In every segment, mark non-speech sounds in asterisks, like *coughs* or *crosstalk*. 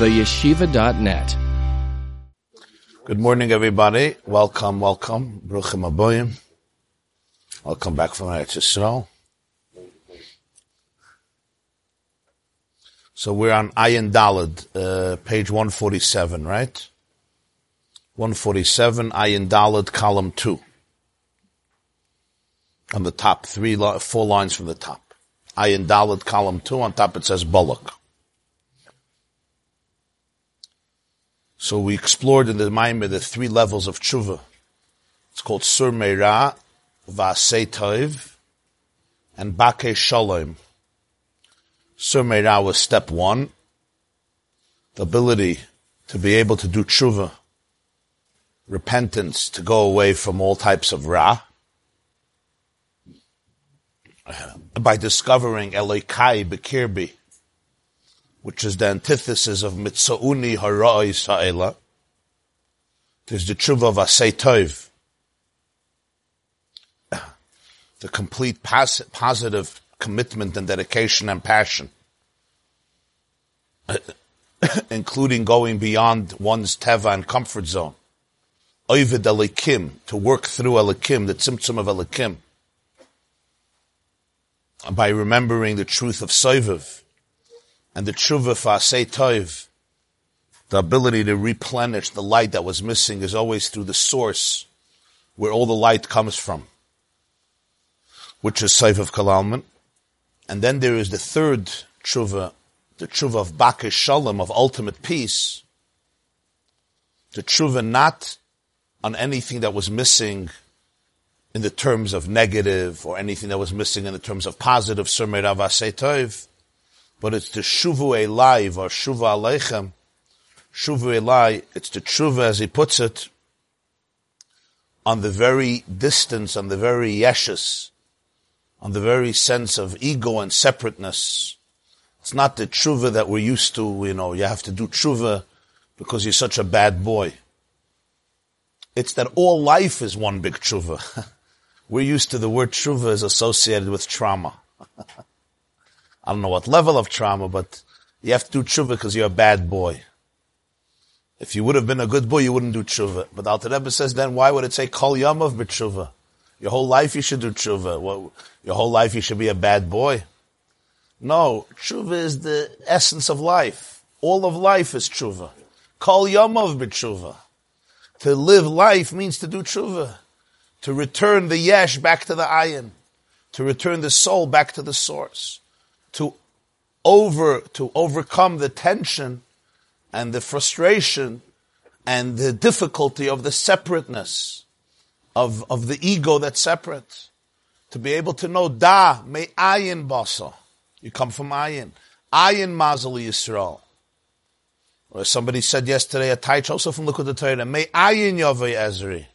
theyeshiva.net. Good morning, everybody. Welcome, welcome. Bruchim Aboyim. Welcome back from Eretz Yisrael. So we're on Ayin Dalad, uh, page 147, right? 147, Ayin Dalad, column 2. On the top, three, four lines from the top. Ayin Dalad, column 2, on top it says Bullock. So we explored in the Maimah the three levels of tshuva. It's called Sur Meira, Vasei Toiv, and Bake Shalom. Sur Meira was step one, the ability to be able to do tshuva, repentance, to go away from all types of ra, by discovering Elokai Bekirbi, which is the antithesis of Mitzauni Hara'ai Sa'ela. It is the tshuva of Asay Tov, the complete pos- positive commitment and dedication and passion, *coughs* including going beyond one's teva and comfort zone. Oivid Elikim, to work through Elikim, the tzimtzum of Elikim, by remembering the truth of Soiviv, and the tshuva fasei toiv, the ability to replenish the light that was missing is always through the source where all the light comes from, which is Seif of Kalalman. And then there is the third tshuva, the tshuva of Bakish Shalom, of ultimate peace, the tshuva not on anything that was missing in the terms of negative or anything that was missing in the terms of positive, Surmei Ravasei Toiv, but it's the shuvu elai or shuva aleichem. Shuvu elai, it's the tshuva as he puts it, on the very distance, on the very yeshus, on the very sense of ego and separateness. It's not the tshuva that we're used to, you know, you have to do tshuva because you're such a bad boy. It's that all life is one big tshuva. *laughs* we're used to the word tshuva is associated with trauma. *laughs* I don't know what level of trauma, but you have to do tshuva because you're a bad boy. If you would have been a good boy, you wouldn't do tshuva. But Alter Rebbe says, then why would it say kol yamav b'tshuva? Your whole life you should do tshuva. Well, your whole life you should be a bad boy. No, tshuva is the essence of life. All of life is tshuva. Kol yamav b'tshuva. To live life means to do tshuva. To return the yesh back to the ayin. To return the soul back to the source to over to overcome the tension and the frustration and the difficulty of the separateness of, of the ego that's separate. To be able to know da may ayin basa. You come from ayin. Ayin mazel Yisrael. Or somebody said yesterday, a taich also from Likud Torah, may ayin yavai ezri.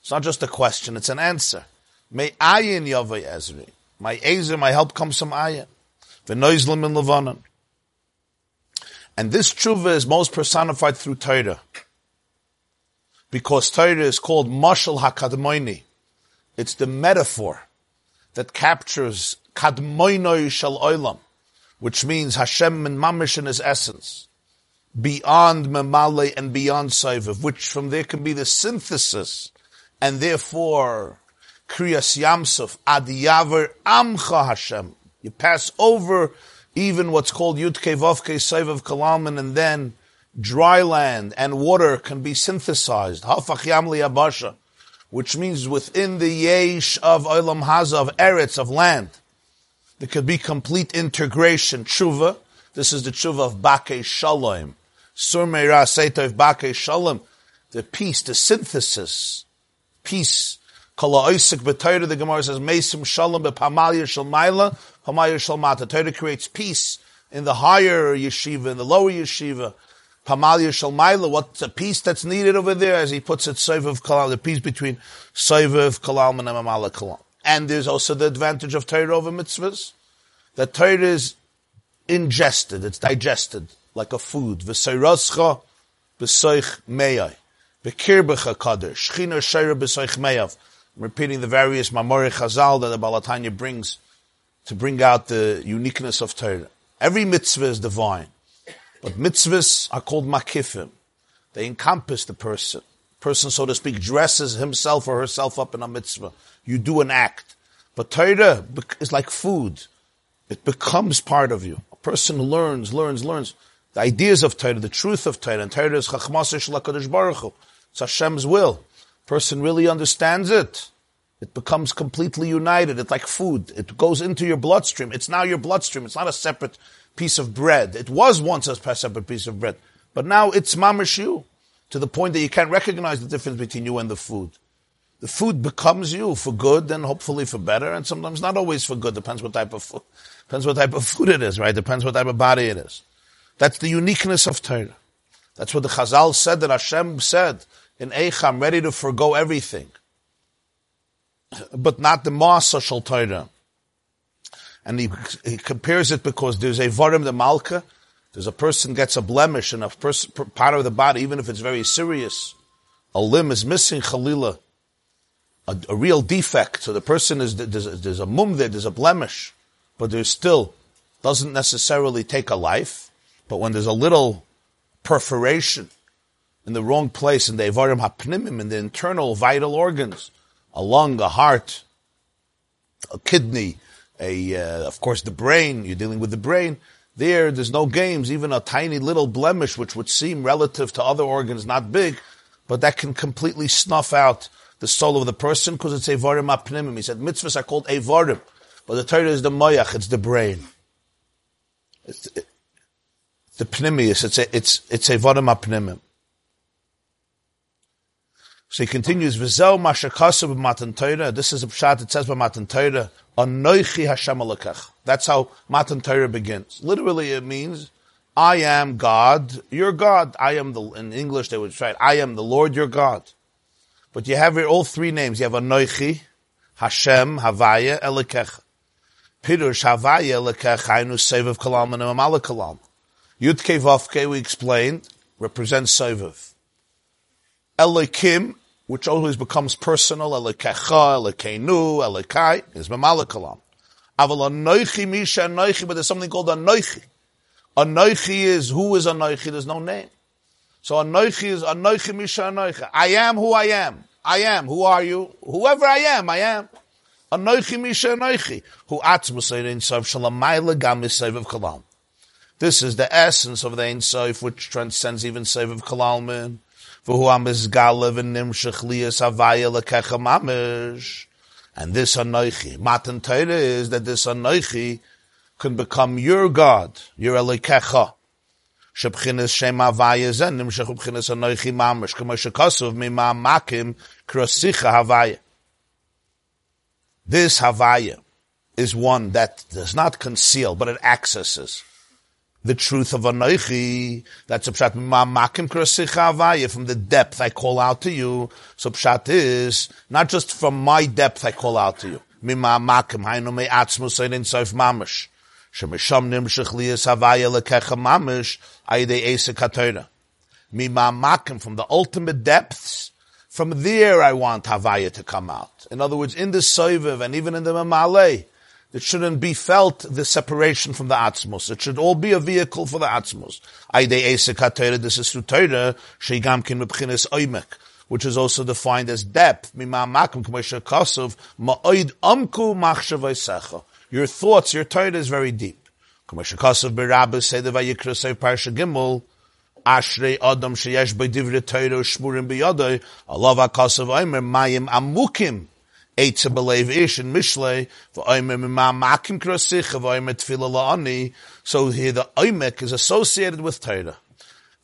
It's not just a question, it's an answer. May ayin yavai ezri. My ezer, my help comes from ayin. V'noizlim in Levanon. And this tshuva is most personified through Torah. Because Torah is called Mashal HaKadmoini. It's the metaphor that captures Kadmoinoi Shal Oilam, which means Hashem and Mamish in his essence, beyond Memale and beyond Saiviv, which from there can be the synthesis, and therefore Kriyas Yamsuf, Adiyaver Amcha Hashem, you pass over even what's called Yudke Vavke Saivav Kalalman and then dry land and water can be synthesized. Hafach Yamli Abasha, which means within the yesh of Olam Haza, of Eretz, of land, there could be complete integration. Tshuva, this is the tshuva of Bake Shalom. Surmeira Seitov Bake Shalom, the peace, the synthesis, peace. Kala Oisik B'Torah, the Gemara says, Mesim Shalom B'Pamalya Shalmaila, Hamayir Shalmata. Torah creates peace in the higher yeshiva, in the lower yeshiva. Pamalia Shalmaila, what's the peace that's needed over there, as he puts it, Soivav Kalal, the peace between Soivav Kalal and Mamala Kalal. And there's also the advantage of Torah over mitzvahs, that Torah is ingested, it's digested, like a food. V'seirascha b'soich meyai. B'kirbecha kader. Shchina sheira b'soich meyav. Repeating the various Mamori Chazal that the Baal HaTanya brings to bring out the uniqueness of Torah. Every mitzvah is divine. But mitzvahs are called makifim. They encompass the person. Person, so to speak, dresses himself or herself up in a mitzvah. You do an act. But Torah is like food. It becomes part of you. A person learns, learns, learns. The ideas of Torah, the truth of Torah, and Torah is LaKadosh Baruch Hu. It's Hashem's will. Person really understands it. It becomes completely united. It's like food. It goes into your bloodstream. It's now your bloodstream. It's not a separate piece of bread. It was once a separate piece of bread. But now it's mamash you. To the point that you can't recognize the difference between you and the food. The food becomes you for good and hopefully for better, and sometimes not always for good. Depends what type of food, depends what type of food it is, right? Depends what type of body it is. That's the uniqueness of Torah. That's what the Chazal said that Hashem said in Eicha, I'm ready to forego everything. But not the Masa Shal Torah. And he, he compares it because there's a Varim the Malka, there's a person gets a blemish in a pers- part of the body, even if it's very serious. A limb is missing, Chalila. A, a real defect. So the person is, there's a, there's a mum there, there's a blemish, but there's still, doesn't necessarily take a life. But when there's a little perforation in the wrong place in the Evarim Hapnimim, in the internal vital organs, a lung, a heart, a kidney, a, uh, of course the brain, you're dealing with the brain, there, there's no games, even a tiny little blemish, which would seem relative to other organs not big, but that can completely snuff out the soul of the person because it's Evarim Apnimim. He said mitzvahs are called Evarim, but the Torah is the Moyach, it's the brain. It's, it, the Pnimius, it's, a, it's, it's Evarim Apnimim. So he continues, V'zeu mashakasu b'matan Torah. This is a pshat, it says b'matan Torah, Anoichi Hashem alakach. That's how Matan Torah begins. Literally it means, I am God, your God. I am the, in English they would try I am the Lord your God. But you have all three names. You have Anoichi, Hashem, Havaya, Elikech. Pirush, Havaya, Elikech, Hainu, Sevav Kalam, and Amala Kalam. Yudke Vavke, we explained, represents Sevav. Elikim which always becomes personal, Elikecha, Elikenu, Elikai, is Mamalakalam. Aval Anoichi Misha Anoichi, but there's something called Anoichi. Anoichi is, who is Anoichi? There's no name. So Anoichi is Anoichi Misha Anoichi. I am who I am. I am. Who are you? Whoever I am, I am. Anoichi Misha Anoichi. Who atzmus ein sof shalamayla gam of kalam. This is the essence of the Ein Sof, which transcends even Sev of Kalalman. And this anoichi, matan Torah is that this anoichi can become your God, your elikecha. Shebchinis shem havaya zen nimshach ubchinis anoichi mamish, kama mima makim krosicha havaya. This havaya is one that does not conceal, but it accesses the truth of Anoichi. That's a pshat. Makim avaya from the depth I call out to you. So pshat is not just from my depth I call out to you. Mima makim hainu me atzmu seinin soif mamish. Shemisham nimshich liyas havaya lekecha mamish ayde esa katorah. Mima makim from the ultimate depths. From there I want havaya to come out. In other words, in the soiviv and even in the mamalei, it shouldn't be felt the separation from the Atzmos. It should all be a vehicle for the Atzmos. This is through Torah, which is also defined as depth. Your thoughts, your Torah is very deep. Ashrei Adam sheyesh Torah shmurim mayim amukim Belev ish Mishle, makim. So here the oimek is associated with Torah.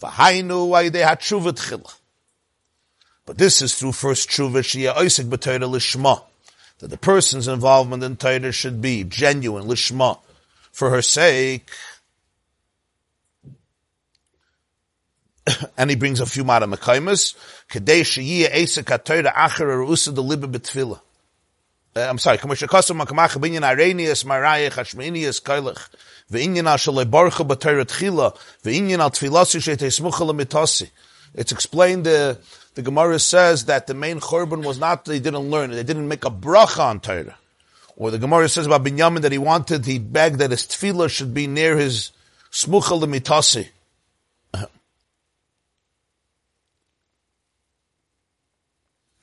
V'hainu v'ayde ha-tshuva tchila. But this is through first tshuva shiyah oisik lishma. That the person's involvement in Torah should be genuine, lishma. For her sake, and he brings a few mara mekaimas, kadei shiyah esek ha-Torah acher ha-rusa de b'tfilah. Uh, I'm sorry, Kosom Makamach Binyan Hashminius Kailach Ve'inyan Ashal Barcha B'Torah Tchila Ve'inyan Al Tfilasi Shet Esmucha Lemitasi It's explained, uh, the Gemara says that the main Churban was not they didn't learn, it, they didn't make a bracha on Torah. Or the Gemara says about Binyamin that he wanted, he begged that his tefillah should be near his Smucha Lemitasi.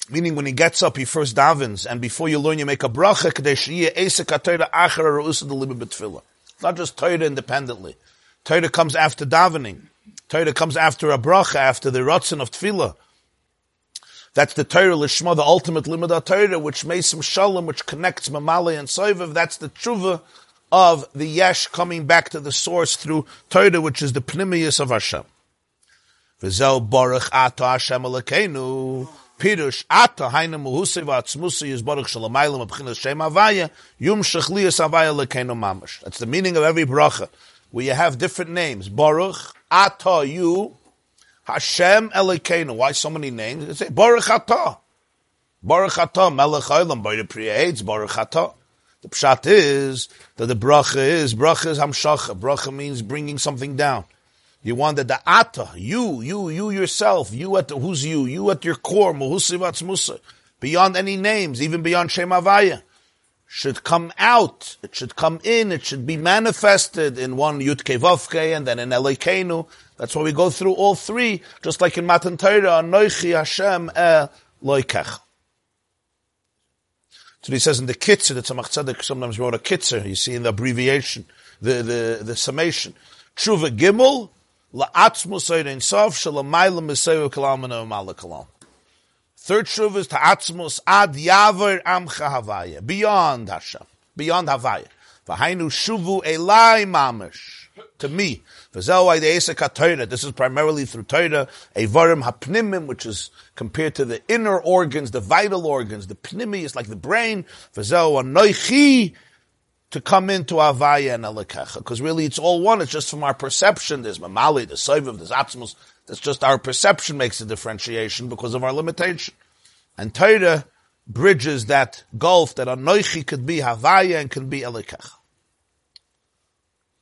Meaning when he gets up, he first davens, and before you learn, you make a bracha, It's not just Torah independently. Torah comes after davening. Torah comes after a bracha, after the rotzen of tefillah. That's the Torah Lishma, the ultimate of Torah, which makes some shalom, which connects Mamali and Soivav. That's the tshuva of the Yesh coming back to the source through Torah, which is the Pnimius of Hashem. V'zel baruch ata Hashem. Pirush ata is baruch shem avaya yum avaya lekeinu mamash. That's the meaning of every bracha. Where you have different names. Baruch, ata you, Hashem Elokeinu. Why so many names? They say Baruch ata. Baruch ata, melech olam, Priyates, Baruch ata. The pshat is that the bracha is, bracha is hamshacha. Bracha means bringing something down. You wanted the ata, you, you, you yourself, you at the, who's you, you at your core, muhusivatz musa, beyond any names, even beyond Shem Havaya, should come out, it should come in, it should be manifested in one Yud Kevavke and then in Elekenu. That's why we go through all three, just like in Matan Torah, Anoichi Hashem El Loikech. So he says in the Kitzer, the Tzemach Tzedek sometimes wrote a Kitzer, you see in the abbreviation, the, the, the summation. Tshuva Gimel, Third Tshuva is Ta'atzmus Ad Yavar Amcha Havaya, beyond Hashem, beyond Havaya. V'hainu Shuvu Elai Mamish, to me. This is primarily through Torah, a varim hapnimim, which is compared to the inner organs, the vital organs, the pnimi is like the brain. noichi to come into Avaya and Elikecha. Because really it's all one, it's just from our perception. There's Mamali, there's Soiviv, there's Atzmus. That's just our perception makes a differentiation because of our limitation. And Torah bridges that gulf that Anoichi could be Havaya and can be Elikecha.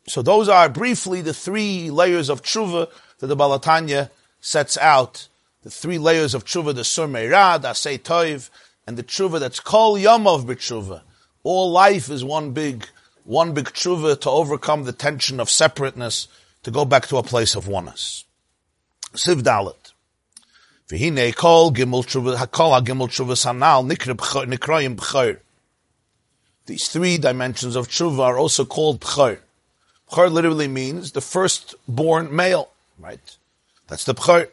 So those are briefly the three layers of tshuva that the Baal HaTanya sets out. The three layers of tshuva, the sur meirad, asay toiv, and the tshuva that's kol yomov b'tshuva. All life is one big, one big tshuva to overcome the tension of separateness, to go back to a place of oneness. Siv dalet. Kol gimel tshuva, hakol ha-gimel tshuva sanal. These three dimensions of tshuva are also called b'chor. Bchar literally means the firstborn male, right? That's the Bchar.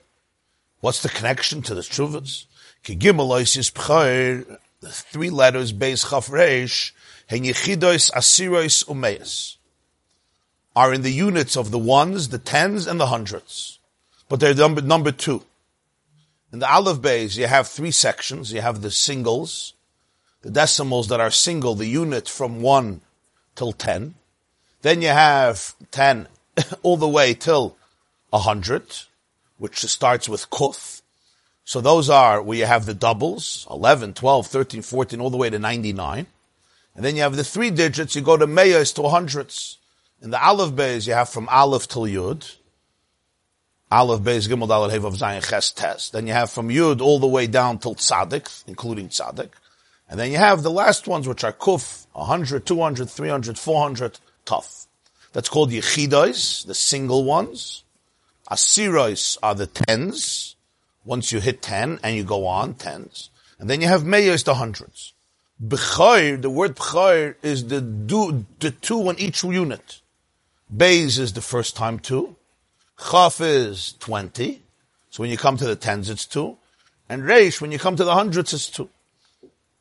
What's the connection to the Shuvas? Ki Gimalois is Bchar, the three letters, Beis Chaf Reish, Hen Yechidois Asirois Umeis, are in the units of the ones, the tens, and the hundreds. But they're number, number two. In the Aleph Beis, you have three sections. You have the singles, the decimals that are single, the unit from one till ten. Then you have 10 *laughs* all the way till a 100, which starts with kuf. So those are where you have the doubles, 11, 12, 13, 14, all the way to 99. And then you have the three digits, you go to mayas to hundreds. In the Aleph Beis, you have from Aleph till Yud. Aleph Beis Gimel Dalet Hevav Zayin Ches Tes. Then you have from Yud all the way down till Tzadik, including Tzadik. And then you have the last ones, which are Kuf, 100, 200, 300, 400, tough. That's called Yechidois, the single ones. Asirois are the tens. Once you hit ten and you go on, tens. And then you have Meyos, the hundreds. B'chayr, the word b'chayr is the, do, the two on each unit. Beis is the first time two. Chaf is 20. So when you come to the tens, it's two. And Reish, when you come to the hundreds, it's two.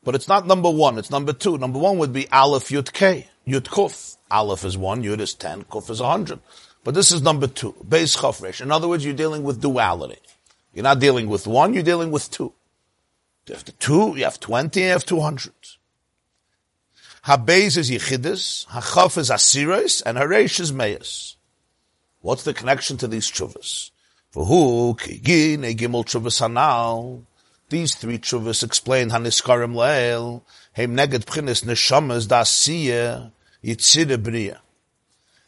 But it's not number one, it's number two. Number one would be Aleph Yud K, Yud Kuf. Aleph is one, Yud is ten, Kuf is a hundred. But this is number two, Beis Chafresh. In other words, you're dealing with duality. You're not dealing with one, you're dealing with two. You have the two, you have twenty, you have two hundred. Habeis is Yechidus, Hachaf is Asiris, and Haresh is Meis. What's the connection to these chuvas? For who, Kigin, Gimel chuvas Hanal, these three chuvas explain Haniskarim Leil, Heim Neged Pchinis Neshamas Dasiya, Yitzira Bria.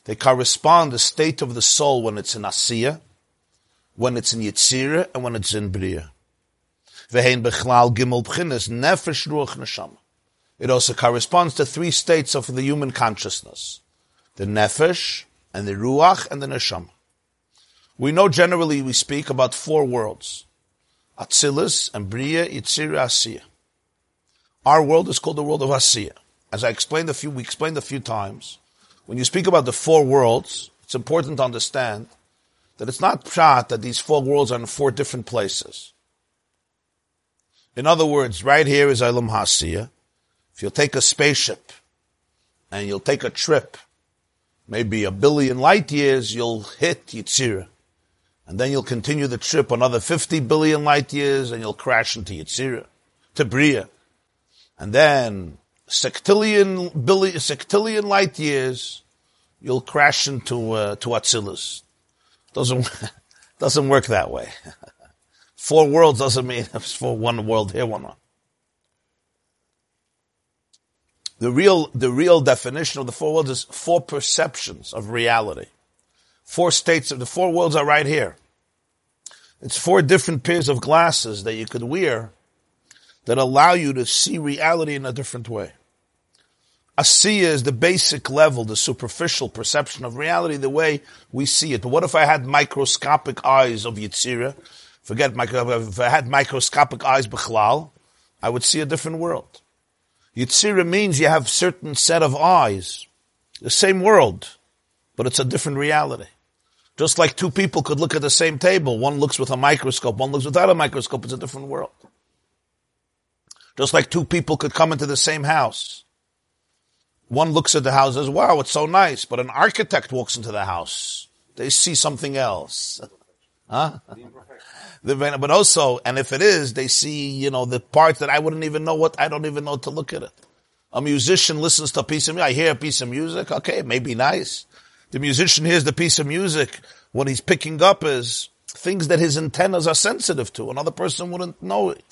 They correspond the state of the soul when it's in Asiya, when it's in Yitzira, and when it's in Bria. Vehein Bechlal Gimel Pchinis Nefesh Ruach Neshama. It also corresponds to three states of the human consciousness. The Nefesh, and the Ruach, and the Neshama. We know generally we speak about four worlds. Atzilus, and Bria, Yitzira, Asiya. Our world is called the world of Asiya. As I explained a few, we explained a few times, when you speak about the four worlds, it's important to understand that it's not pshat that these four worlds are in four different places. In other words, right here is Olam Hasiya. If you'll take a spaceship and you'll take a trip, maybe a billion light years, you'll hit Yitzira. And then you'll continue the trip another 50 billion light years and you'll crash into Yitzira, to Bria. And then sextillion, billion, sextillion light years, you'll crash into, uh, to Atzilus. Doesn't, *laughs* doesn't work that way. *laughs* Four worlds doesn't mean *laughs* it's for one world here, one on. The real, the real definition of the four worlds is four perceptions of reality. Four states of the four worlds are right here. It's four different pairs of glasses that you could wear that allow you to see reality in a different way. Asiya is the basic level, the superficial perception of reality, the way we see it. But what if I had microscopic eyes of Yitzira? Forget if I had microscopic eyes, Bechlal, I would see a different world. Yitzira means you have certain set of eyes, the same world, but it's a different reality. Just like two people could look at the same table, one looks with a microscope, one looks without a microscope, it's a different world. Just like two people could come into the same house. One looks at the house as, wow, it's so nice, but an architect walks into the house. They see something else. *laughs* Huh? *laughs* but also, and if it is, they see, you know, the parts that I wouldn't even know what, I don't even know to look at it. A musician listens to a piece of music, I hear a piece of music, okay, it may be nice. The musician hears the piece of music, what he's picking up is things that his antennas are sensitive to. Another person wouldn't know it.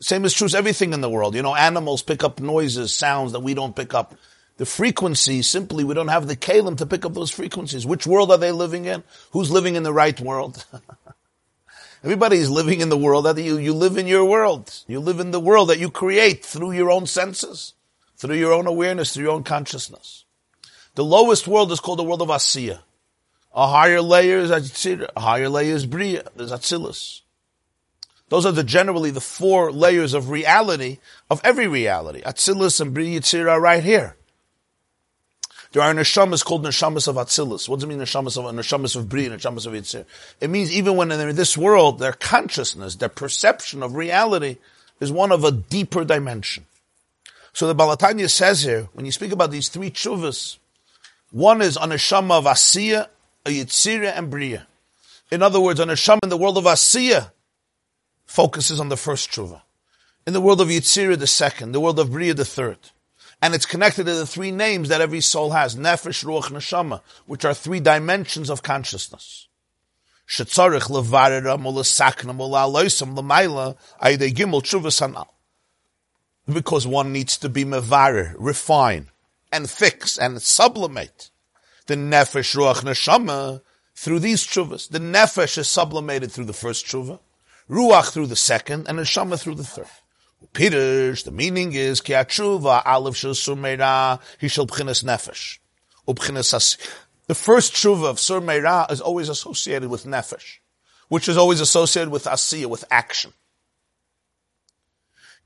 Same is true as everything in the world. You know, animals pick up noises, sounds that we don't pick up. The frequency, simply, we don't have the kalim to pick up those frequencies. Which world are they living in? Who's living in the right world? *laughs* Everybody is living in the world that you, you live in your world. You live in the world that you create through your own senses, through your own awareness, through your own consciousness. The lowest world is called the world of Asiya. A higher layer is Yitzira. A higher layer is Bria. There's Atzilus. Those are the generally the four layers of reality of every reality. Atzilus and Bria Yitzira are right here. There are neshamas called neshamas of Atzilus. What does it mean neshamas of neshamas of Bria, neshamas of Yitzir? It means even when they're in this world, their consciousness, their perception of reality is one of a deeper dimension. So the Baal HaTanya says here, when you speak about these three chuvas, one is on a shama of Asiya, a Yitzira, and Bria. In other words, on a shama in the world of Asiya focuses on the first tshuva. In the world of Yitzira, the second. The world of Bria, the third. And it's connected to the three names that every soul has, Nefesh, Ruach, Neshama, which are three dimensions of consciousness. Shetzarich levarera mulasakna mulaloisam lemaila ayde gimel tshuva Because one needs to be mevarer, refine, and fix and sublimate the nefesh ruach neshama through these chuvas. The nefesh is sublimated through the first chuva, ruach through the second, and neshama through the third. Pirush, the meaning is ki atshuva aleph shel surmeira he shel b'chinas nefesh The first tshuva of surmeira is always associated with nefesh, which is always associated with asiya, with action.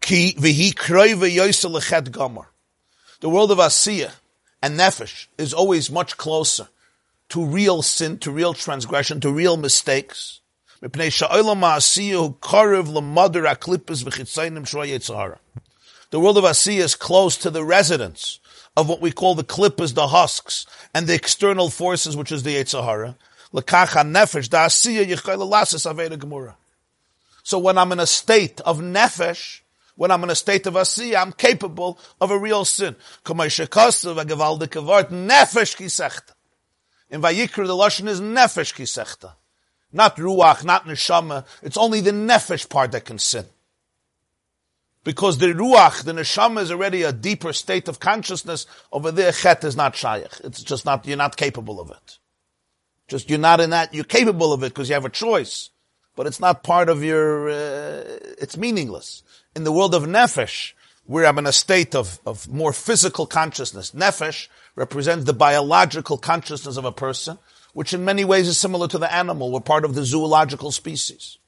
Ki v'hi kroy v'yoyse lechet gomer. The world of Asiya and Nefesh is always much closer to real sin, to real transgression, to real mistakes. The world of Asiya is close to the residence of what we call the klippas, the husks, and the external forces, which is the Yetzirah. So when I'm in a state of nefesh, when I'm in a state of asiya, I'm capable of a real sin. In Vayikra, the Lashon is nefesh kisechta. Not ruach, not neshama. It's only the nefesh part that can sin. Because the ruach, the neshama is already a deeper state of consciousness. Over there, chet is not shaykh. It's just not, you're not capable of it. Just, you're not in that, you're capable of it because you have a choice. But it's not part of your, uh, it's meaningless in the world of nefesh, where I'm in a state of, of more physical consciousness. Nefesh represents the biological consciousness of a person, which in many ways is similar to the animal. We're part of the zoological species.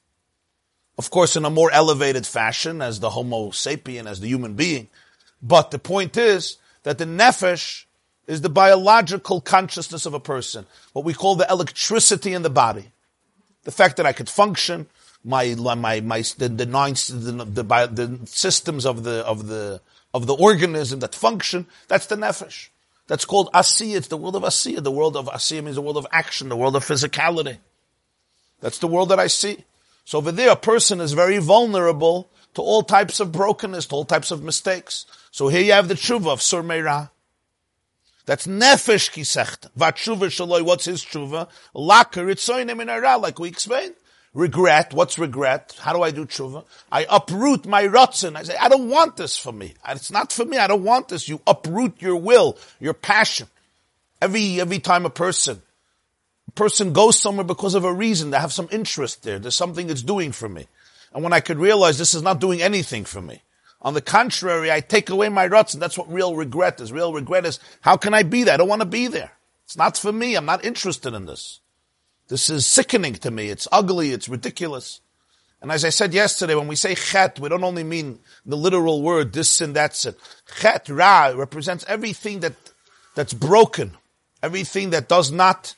Of course, in a more elevated fashion as the Homo sapien, as the human being. But the point is that the nefesh is the biological consciousness of a person, what we call the electricity in the body. The fact that I could function, my, my, my, the, the nine, the, the, the systems of the, of the, of the organism that function, that's the nefesh. That's called asiya. It's the world of asiya. The world of asiya means the world of action, the world of physicality. That's the world that I see. So over there, a person is very vulnerable to all types of brokenness, to all types of mistakes. So here you have the tshuva of Sur Meirah. That's nefesh kisechta. Vatshuva shaloi, what's his tshuva? In ara, like we explained. Regret, what's regret? How do I do tshuva? I uproot my rotzen. I say, I don't want this for me. It's not for me. I don't want this. You uproot your will, your passion. Every, every time a person, a person goes somewhere because of a reason, they have some interest there. There's something it's doing for me. And when I could realize this is not doing anything for me, on the contrary, I take away my ruts, and that's what real regret is. Real regret is, how can I be there? I don't want to be there. It's not for me. I'm not interested in this. This is sickening to me. It's ugly. It's ridiculous. And as I said yesterday, when we say chet, we don't only mean the literal word, this sin, that sin. Chet, ra, represents everything that, that's broken. Everything that does not,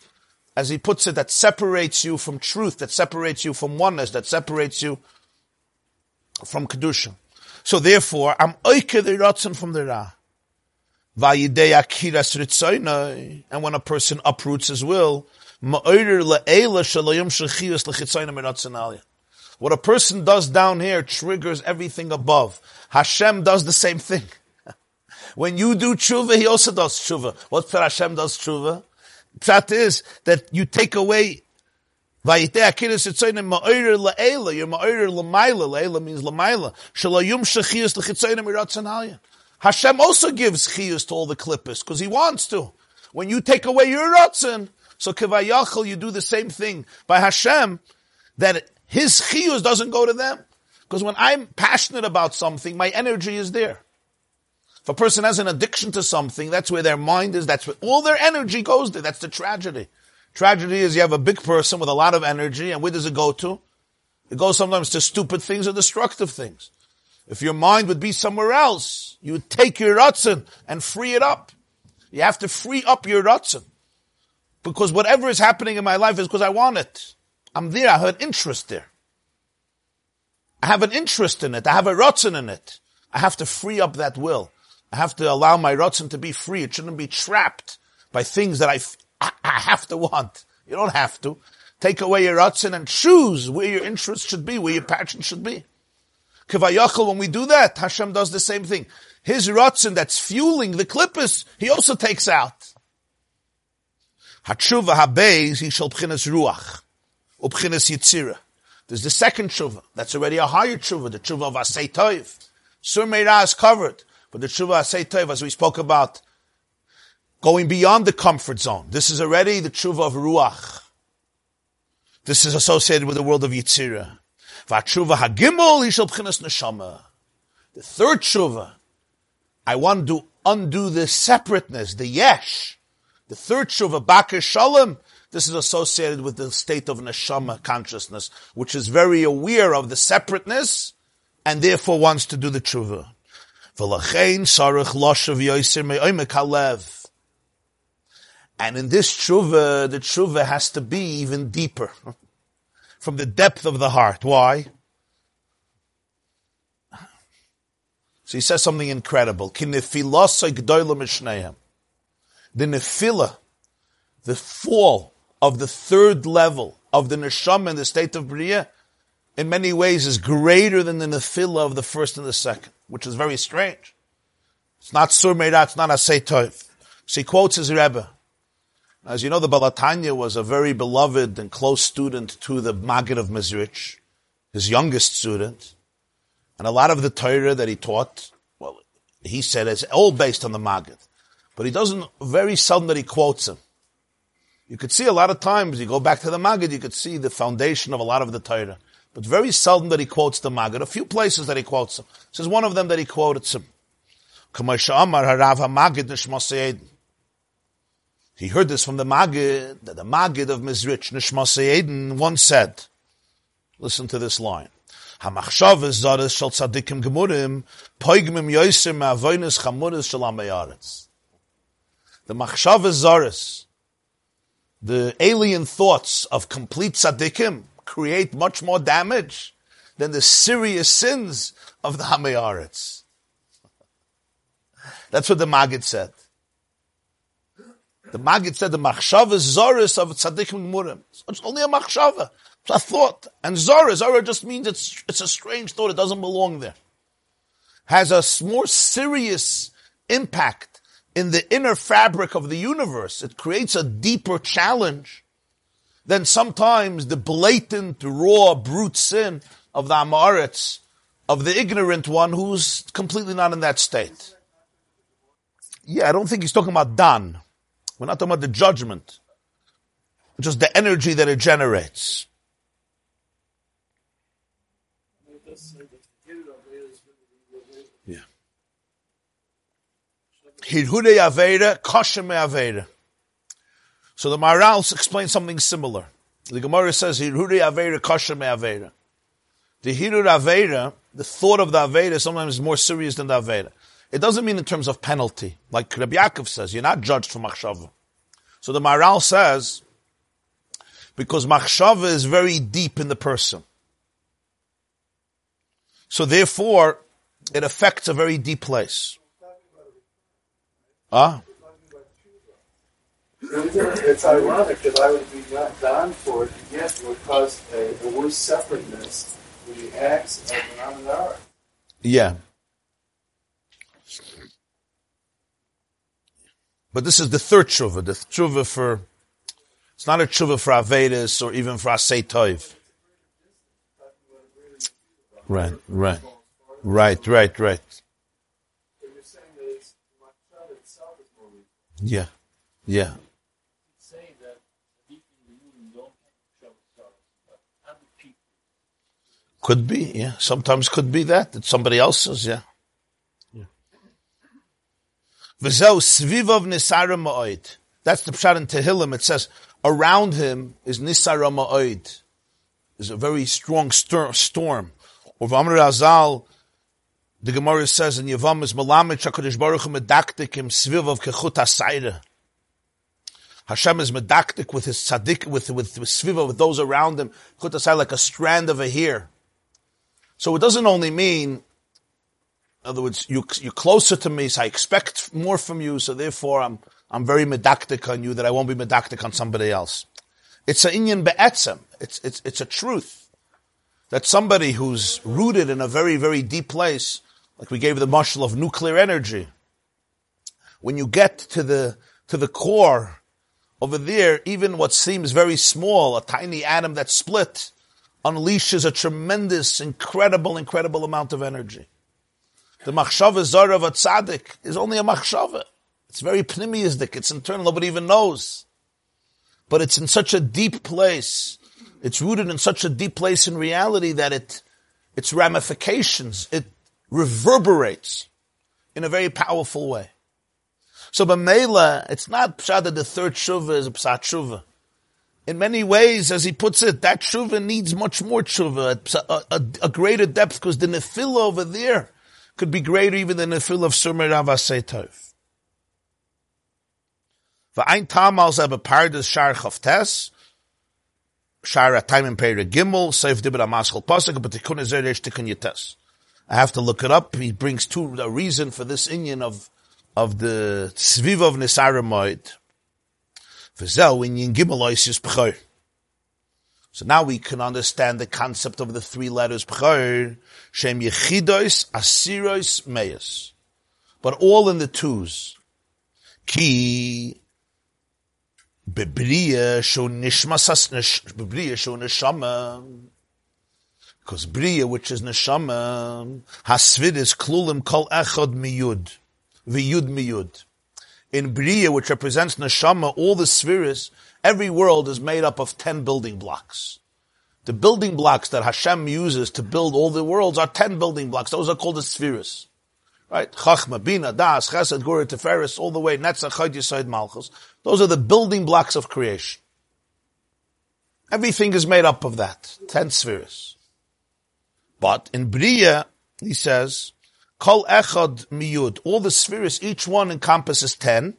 as he puts it, that separates you from truth, that separates you from oneness, that separates you from Kedusha. So therefore, I'm oike the rotzen from the ra. And when a person uproots his will, What a person does down here triggers everything above. Hashem does the same thing. *laughs* when you do tshuva, he also does tshuva. What Hashem does tshuva? Pshat is that you take away Vayite akiris la'ela means la'maila. Hashem also gives chiyus to all the klippas, because he wants to. When you take away your ratzon, so kivayachal, you do the same thing by Hashem, that his chiyus doesn't go to them. Because when I'm passionate about something, my energy is there. If a person has an addiction to something, that's where their mind is, that's where all their energy goes there. That's the tragedy. Tragedy is you have a big person with a lot of energy, and where does it go to? It goes sometimes to stupid things or destructive things. If your mind would be somewhere else, you would take your rutzen and free it up. You have to free up your rutzen. Because whatever is happening in my life is because I want it. I'm there, I have an interest there. I have an interest in it. I have a rutzen in it. I have to free up that will. I have to allow my rutzen to be free. It shouldn't be trapped by things that I, I, I have to want. You don't have to. Take away your rutzen and choose where your interest should be, where your passion should be. Kivayachal, when we do that, Hashem does the same thing. His rutzen that's fueling the klippas, he also takes out. Hatshuva habeis, he shall b'chinas ruach, ub'chinas yitzira. There's the second tshuva. That's already a higher tshuva, the tshuva of Asay Toiv. Sur Meirah is covered, but the tshuva Asay Toiv, as we spoke about, going beyond the comfort zone. This is already the tshuva of ruach. This is associated with the world of Yitzira. Vatshuva hagimol yishal b'chinas neshama. The third tshuva, I want to undo the separateness, the yesh. The third tshuva, bakir shalom, this is associated with the state of neshama consciousness, which is very aware of the separateness and therefore wants to do the tshuva. And in this tshuva, the tshuva has to be even deeper. *laughs* From the depth of the heart. Why? So he says something incredible. The nefillah, the fall of the third level of the neshama in the state of Bria, in many ways is greater than the nefillah of the first and the second, which is very strange. It's not sur it's not a tov. So he quotes his Rebbe. As you know, the Baal HaTanya was a very beloved and close student to the Maggid of Mezrich, his youngest student. And a lot of the Torah that he taught, well, he said it's all based on the Maggid. But he doesn't, very seldom that he quotes him. You could see a lot of times, you go back to the Maggid, you could see the foundation of a lot of the Torah. But very seldom that he quotes the Maggid. A few places that he quotes him. This is one of them that he quoted him. He heard this from the Maggid, that the Maggid of Mezrich, Nishmas once said, listen to this line. Hamachshav zaris shal tzadikim gemurim, poigmim yoiser me'avoinus chamuris shal amayaretz. The machshava zaris, the alien thoughts of complete tzaddikim create much more damage than the serious sins of the Hamayaretz. That's what the Maggid said. The Maggid said the machshava zoris of tzaddikim gemurim. It's only a machshava. It's a thought. And zora, zora just means it's, it's a strange thought. It doesn't belong there. Has a more serious impact in the inner fabric of the universe. It creates a deeper challenge than sometimes the blatant, raw, brute sin of the Amaretz, of the ignorant one who's completely not in that state. Yeah, I don't think he's talking about Dan. We're not talking about the judgment. Just the energy that it generates. Hirhude Aveda, Koshem Aveda. So the Maharal explains something similar. The Gemara says, Hirhude Aveda, Koshem Aveda. The Hirud Aveda, the thought of the Aveda sometimes is more serious than the Aveda. It doesn't mean in terms of penalty. Like Rabbi Yaakov says, you're not judged for machshava. So the Maharal says, because machshava is very deep in the person. So therefore, it affects a very deep place. Ah? It's ironic that I would be not done for it, yet would cause a, a worse separateness when he acts as an Aminara. Yeah. But this is the third tshuva, the tshuva for, it's not a tshuva for Avedis or even for Asay Toiv. Right, right, right, right, right. Yeah, yeah. Could be, yeah. Sometimes could be that. It's somebody else's, yeah. V'zeu svivav nisara ma'oid. That's the pshat in Tehillim. It says, around him is nisara ma'oid. There's a very strong stir- storm. Or V'amr Azal, the Gemara says in Yavam is Malamed HaKadosh Baruch Hu medaktikim svivav kechut asayra. Hashem is medaktik with his tzaddik, with, with, with with those around him, kechut asayra, like a strand of a hair. So it doesn't only mean in other words, you, you're closer to me, so I expect more from you, so therefore I'm, I'm very medactic on you that I won't be medactic on somebody else. It's a inyan be'etzem. It's, it's, it's a truth that somebody who's rooted in a very, very deep place, like we gave the mashal of nuclear energy, when you get to the, to the core over there, even what seems very small, a tiny atom that split, unleashes a tremendous, incredible, incredible amount of energy. The machshava zara of a tzaddik is only a machshava. It's very pnimiistic. It's internal. Nobody even knows. But it's in such a deep place. It's rooted in such a deep place in reality that it, its ramifications, it reverberates in a very powerful way. So Bamela, it's not pshat that the third shuva is a psat shuva. In many ways, as he puts it, that shuva needs much more shuva, a, a, a greater depth, because the nefillah over there could be greater even than the fill of Sumer Rav Asetov. V'ain tamal zeh bepardes shar chavtes, shar time in peri gimel, seif dibber amaschal pasuk, but tikun ezer resh tikun yites. I have to look it up. He brings two, a reason for this inyan of, of the tzviv of Nisara Moed. In yin gimel oisis b'chor. So now we can understand the concept of the three letters Shem Yechidois, Asirois, Meis. But all in the twos. Ki Bebriya Sho Nishmasas Bebriya. Because Briya, which is Neshama, Hasvid is Klulim Kol Echad Miyud. Viyud Miyud. In Briya, which represents Neshama, all the spheres, Every world is made up of ten building blocks. The building blocks that Hashem uses to build all the worlds are ten building blocks. Those are called the spheres. Right? Chachma, Bina, Das, Chesed, Gura, Teferis, all the way, Netzach, Chod, Yisod, Malchus. Those are the building blocks of creation. Everything is made up of that. Ten spheres. But in Bria, he says, Kol echad miyud, all the spheres, each one encompasses ten,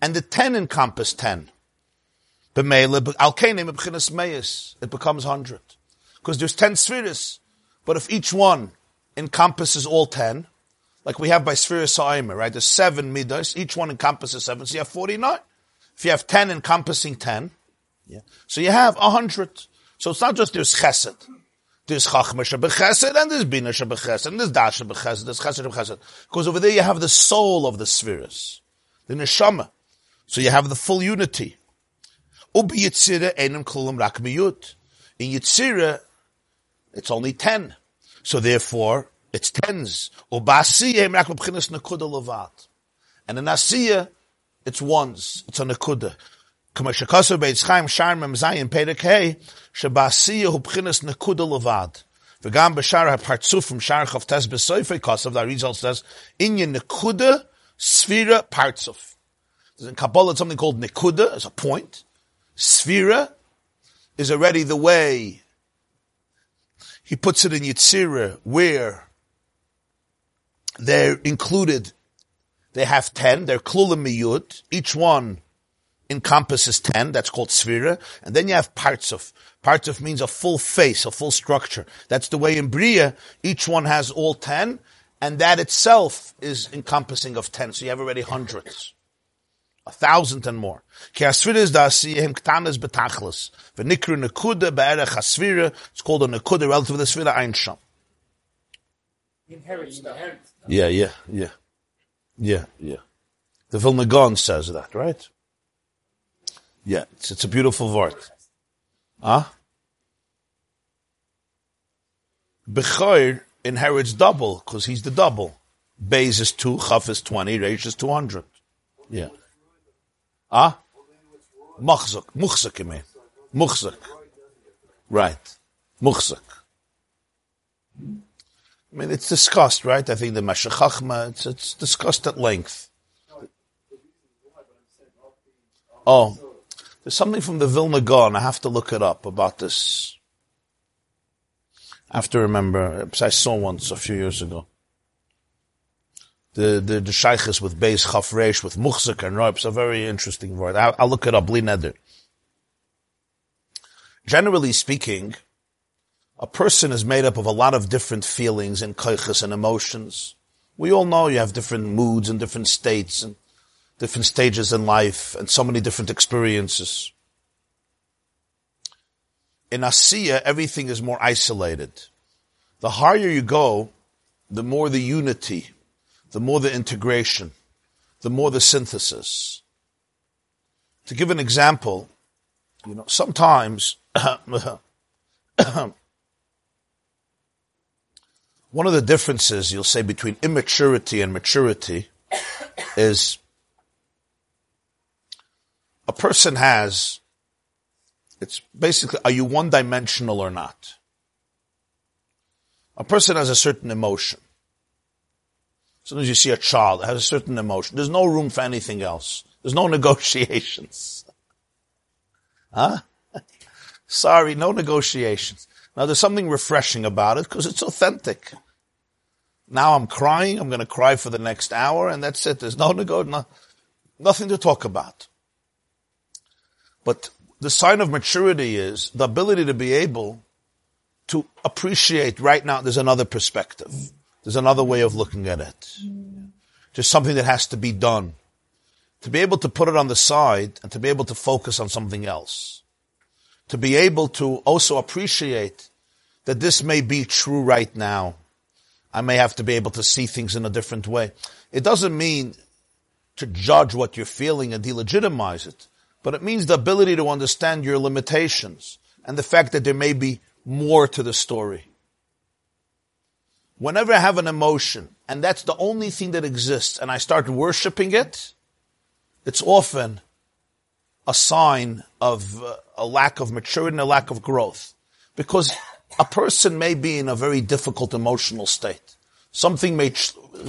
and the ten encompass ten. It becomes hundred. Because there's ten spheres, but if each one encompasses all ten, like we have by sfiras ha'omer, right? There's seven midas, each one encompasses seven, so you have 49. If you have ten encompassing ten, yeah, so you have a hundred. So it's not just there's chesed. There's chachma shebechesed, and there's bina shebechesed, and there's das shebechesed, there's chesed. Because over there you have the soul of the spheres, the neshama. So you have the full unity. Ubi yitzira enim kulam rak miyut. In yitzira, it's only ten. So therefore, it's tens. Ubasiya rak b'chinas nekuda levat. And in asiya, it's ones. It's a nekuda. Kama shekasa beitz chaim shar mem zayin perek hey, shebasiya hu b'chinas nekuda levad. V'gam b'shar ha-partzuf from um shar chav tes b'soifei kosav, that result says, inyan nekuda sfira partzuf. There's in Kabbalah something called nekuda, as a point. Sfira is already the way he puts it in Yitzira, where they're included, they have ten, they're klulim miyud, each one encompasses ten, that's called sfira, and then you have partzuf. Parts of means a full face, a full structure. That's the way in Bria, each one has all ten, and that itself is encompassing of ten, so you have already hundreds a thousand and more. Ki asfiras da asiyim ktanas betachlis. V'nikru nekuda be'erech asfira. It's called a nekuda relative to the sfira einsham. Yeah, yeah, yeah. Yeah, yeah. The Vilna Gaon says that, right? Yeah, it's, it's a beautiful word. Huh? Bechoir inherits double, because he's the double. Beis is two, Chaf is 20, Reish is 200. Yeah. Ah? Muchzak. Muchzak, you mean. Muchzak. Right. Muchzak. I mean, it's discussed, right? I think the Meshech Chochmah, it's, it's discussed at length. Oh, there's something from the Vilna Gaon. I have to look it up about this. I have to remember. I saw once a few years ago. The the the shaykhs with Beis Chaf Reish with muchzik and rope. It's a very interesting word. I'll, I'll look it up. Bli neder. Generally speaking, a person is made up of a lot of different feelings and koiches and emotions. We all know you have different moods and different states and different stages in life and so many different experiences. In Asiya, everything is more isolated. The higher you go, the more the unity, the more the integration, the more the synthesis. To give an example, you know, sometimes *coughs* one of the differences you'll say between immaturity and maturity is a person has it's basically are you one dimensional or not? A person has a certain emotion. As soon as you see a child, has a certain emotion. There's no room for anything else. There's no *laughs* negotiations. Huh? *laughs* Sorry, no negotiations. Now there's something refreshing about it because it's authentic. Now I'm crying. I'm going to cry for the next hour and that's it. There's no nego, no, nothing to talk about. But the sign of maturity is the ability to be able to appreciate right now there's another perspective. There's another way of looking at it. There's something that has to be done. To be able to put it on the side and to be able to focus on something else. To be able to also appreciate that this may be true right now. I may have to be able to see things in a different way. It doesn't mean to judge what you're feeling and delegitimize it, but it means the ability to understand your limitations and the fact that there may be more to the story whenever I have an emotion and that's the only thing that exists and I start worshiping it, it's often a sign of uh, a lack of maturity and a lack of growth. Because a person may be in a very difficult emotional state. Something may,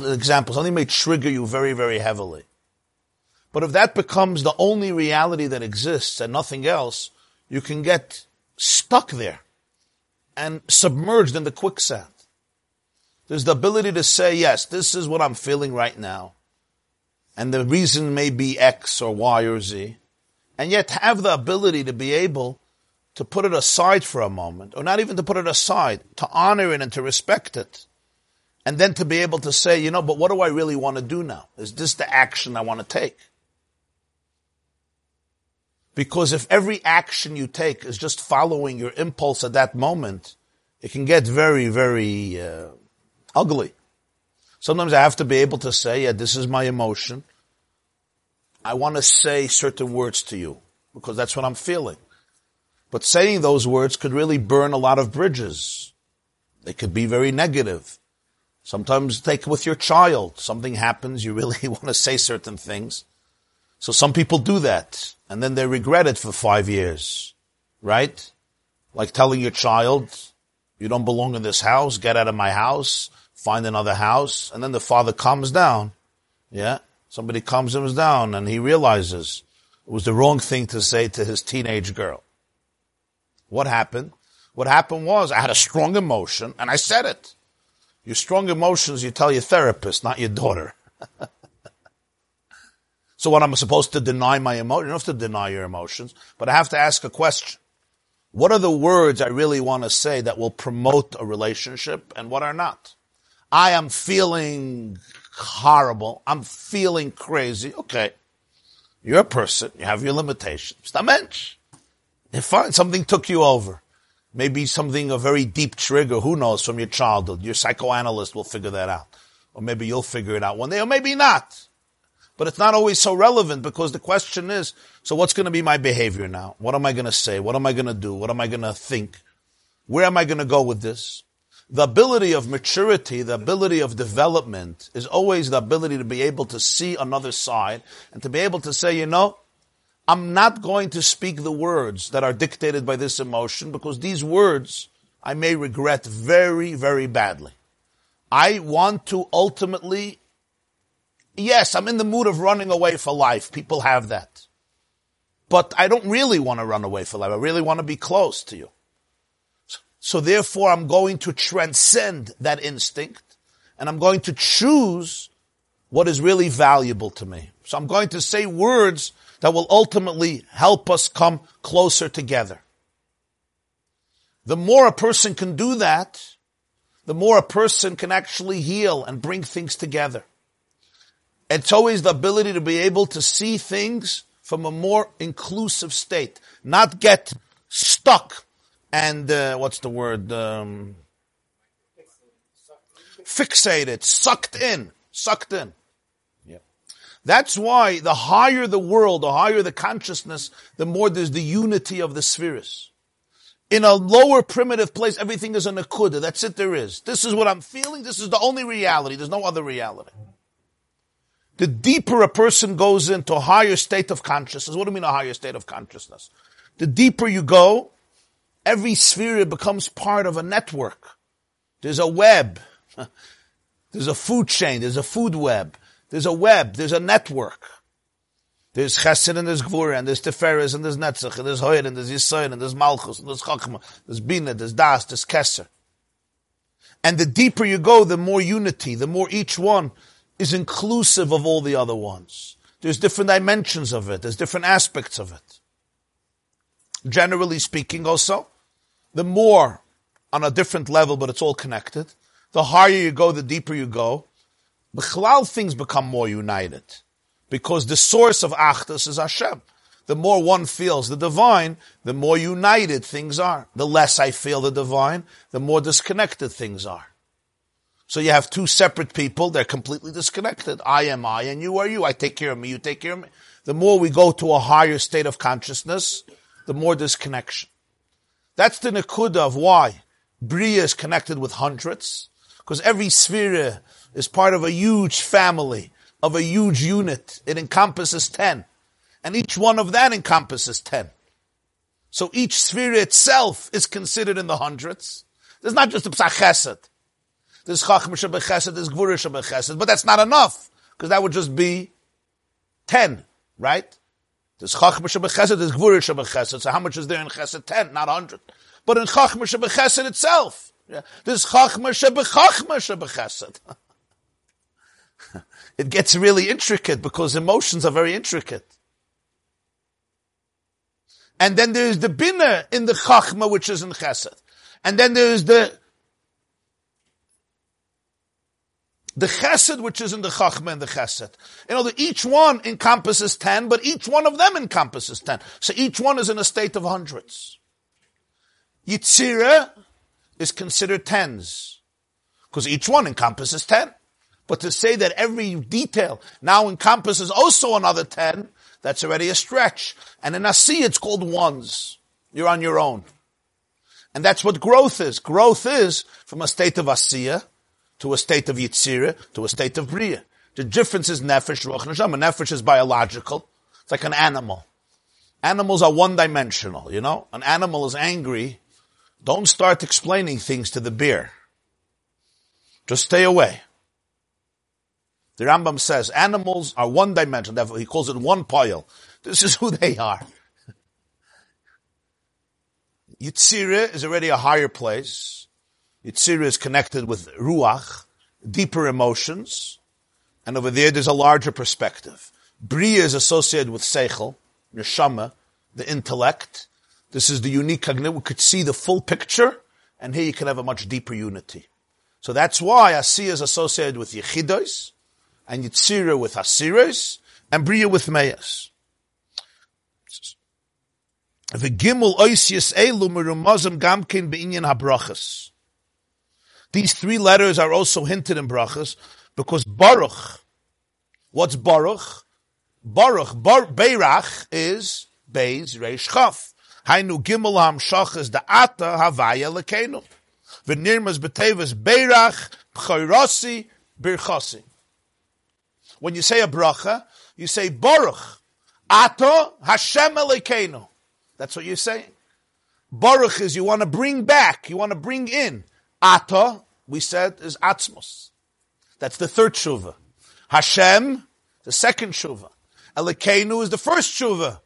example, something may trigger you very, very heavily. But if that becomes the only reality that exists and nothing else, you can get stuck there and submerged in the quicksand. There's the ability to say, yes, this is what I'm feeling right now. And the reason may be X or Y or Z. And yet have the ability to be able to put it aside for a moment, or not even to put it aside, to honor it and to respect it. And then to be able to say, you know, but what do I really want to do now? Is this the action I want to take? Because if every action you take is just following your impulse at that moment, it can get very, very uh, ugly. Sometimes I have to be able to say, yeah, this is my emotion. I want to say certain words to you because that's what I'm feeling. But saying those words could really burn a lot of bridges. They could be very negative. Sometimes take with your child. Something happens, you really *laughs* want to say certain things. So some people do that, and then they regret it for five years. Right? Like telling your child, you don't belong in this house, get out of my house, find another house, and then the father comes down. Yeah? Somebody comes him down and he realizes it was the wrong thing to say to his teenage girl. What happened? What happened was I had a strong emotion and I said it. Your strong emotions you tell your therapist, not your daughter. *laughs* so what I'm supposed to deny my emotion? You don't have to deny your emotions, but I have to ask a question. What are the words I really want to say that will promote a relationship and what are not? I am feeling horrible. I'm feeling crazy. Okay. You're a person. You have your limitations. Stamench. Fine, something took you over. Maybe something, a very deep trigger, who knows, from your childhood. Your psychoanalyst will figure that out. Or maybe you'll figure it out one day, or maybe not. But it's not always so relevant because the question is, so what's going to be my behavior now? What am I going to say? What am I going to do? What am I going to think? Where am I going to go with this? The ability of maturity, the ability of development is always the ability to be able to see another side and to be able to say, you know, I'm not going to speak the words that are dictated by this emotion because these words I may regret very, very badly. I want to ultimately, yes, I'm in the mood of running away for life. People have that. But I don't really want to run away for life. I really want to be close to you. So therefore I'm going to transcend that instinct and I'm going to choose what is really valuable to me. So I'm going to say words that will ultimately help us come closer together. The more a person can do that, the more a person can actually heal and bring things together. It's always the ability to be able to see things from a more inclusive state, not get stuck and uh, what's the word? Um, fixated, sucked in, sucked in. Yeah. That's why the higher the world, the higher the consciousness, the more there's the unity of the spheres. In a lower primitive place, everything is a nakuda. That's it there is. This is what I'm feeling. This is the only reality. There's no other reality. The deeper a person goes into a higher state of consciousness, what do you mean a higher state of consciousness? The deeper you go, every sphere becomes part of a network. There's a web. *laughs* There's a food chain. There's a food web. There's a web, there's a network. There's Chesed and there's Gvura and there's Teferes and there's Netzach and there's Hoyer and there's Yisoyin and there's Malchus and there's Chachma, there's Bina, there's Das, there's Kesser. And the deeper you go, the more unity, the more each one is inclusive of all the other ones. There's different dimensions of it, there's different aspects of it. Generally speaking also, the more on a different level, but it's all connected, the higher you go, the deeper you go, B'chlal things become more united. Because the source of Achdus is Hashem. The more one feels the divine, the more united things are. The less I feel the divine, the more disconnected things are. So you have two separate people, they're completely disconnected. I am I and you are you. I take care of me, you take care of me. The more we go to a higher state of consciousness, the more disconnection. That's the nakuda of why Bria is connected with hundreds, because every sphere is part of a huge family, of a huge unit. It encompasses 10. And each one of that encompasses 10. So each sphere itself is considered in the hundreds. There's not just a psach. There's chachma shebechesed, there's gvura shebechesed, but that's not enough, because that would just be 10, right? There's chachma shebechesed, there's gvura shebechesed, so how much is there in chesed? 10, not 100. But in chachma shebechesed itself, Yeah. There's chachma shebechachma *laughs* it gets really intricate because emotions are very intricate. And then there's the bina in the chachma, which is in chesed. And then there's the the chesed, which is in the chachma and the chesed. You know, that each one encompasses ten, but each one of them encompasses ten. So each one is in a state of hundreds. Yitzira is considered tens, because each one encompasses ten. But to say that every detail now encompasses also another ten, that's already a stretch. And in Asi, it's called ones. You're on your own. And that's what growth is. Growth is from a state of Asiya to a state of Yitzira to a state of Bria. The difference is Nefesh, Ruach, Neshama. Nefesh is biological. It's like an animal. Animals are one dimensional, you know? An animal is angry. Don't start explaining things to the bear. Just stay away. The Rambam says animals are one dimensional. He calls it one pile. This is who they are. *laughs* Yitzira is already a higher place. Yitzira is connected with ruach, deeper emotions, and over there there's a larger perspective. Bria is associated with seichel, neshama, the intellect. This is the unique cognitive. We could see the full picture, and here you can have a much deeper unity. So that's why Asiya is associated with Yechidos, and Yitzira with Asiros, and Bria with Meas. The Gimel Oisius Elu Merumazim Gamkin Be'inyan HaBrachas. These three letters are also hinted in brachas because Baruch, what's Baruch? Baruch, Bar, Beirach is Beis Reish Chaf. Hainu Gimel Hamshach is the Ata Havaya Lekenu. V'nirmas B'tevas Beirach Pchairasi Birchasi. When you say a bracha, you say Baruch, Ata Hashem Elekenu. That's what you're saying. Baruch is you want to bring back, you want to bring in. Ata, we said, is Atzmos. That's the third shuva. Hashem, the second shuva. Elekenu is the first shuva.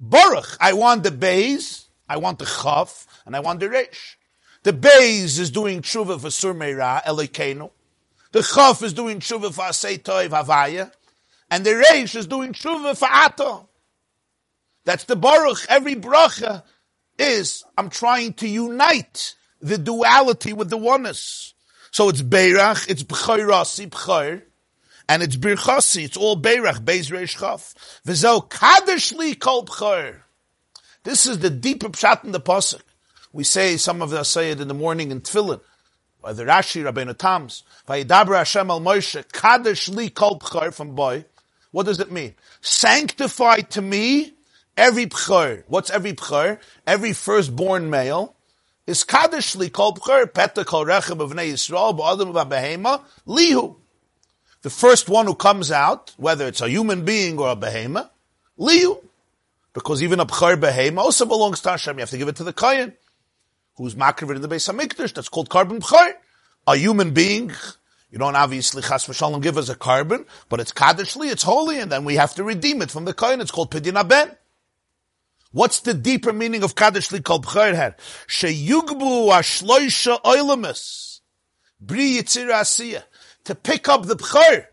Baruch, I want the Beis, I want the Chaf, and I want the Reish. The Beis is doing tshuva for Surmeira, Elekenu. The Chaf is doing tshuva for Asay Toiv Havaya. And the Reish is doing tshuva for Ata. That's the Baruch. Every bracha is, I'm trying to unite the duality with the oneness. So it's Beirach, it's B'chayrasi, B'chayr, and it's Birchasi, it's all Beirach, Beis Reish Chaf. Kol B'chayr. This is the deeper pshat in the pasuk. We say, some of us say it in the morning in Tefillin, by the Rashi, Rabbeinu Tams, Vayidabra Hashem al Moshe, Kadesh li kol B'chayr from boy. What does it mean? Sanctify to me every B'chayr. What's every B'chayr? Every firstborn male is Kadishli called B'chor, Peta Kol Rechem of Bnei Yisrael, Ba'adam Behema, Lihu. The first one who comes out, whether it's a human being or a behema, Lihu. Because even a B'chor behema also belongs to Hashem. You have to give it to the Kayan, who's makriv in the Beis HaMikdash. That's called korban B'chor. A human being, you don't obviously chas v'shalom give us a korban, but it's Kadishli, it's holy, and then we have to redeem it from the Kayan. It's called Pidyon Ben. What's the deeper meaning of Kaddish Likol B'chayr? Sheyugbu ashloisha oilamus. Bri Yitzir. To pick up the B'chayr.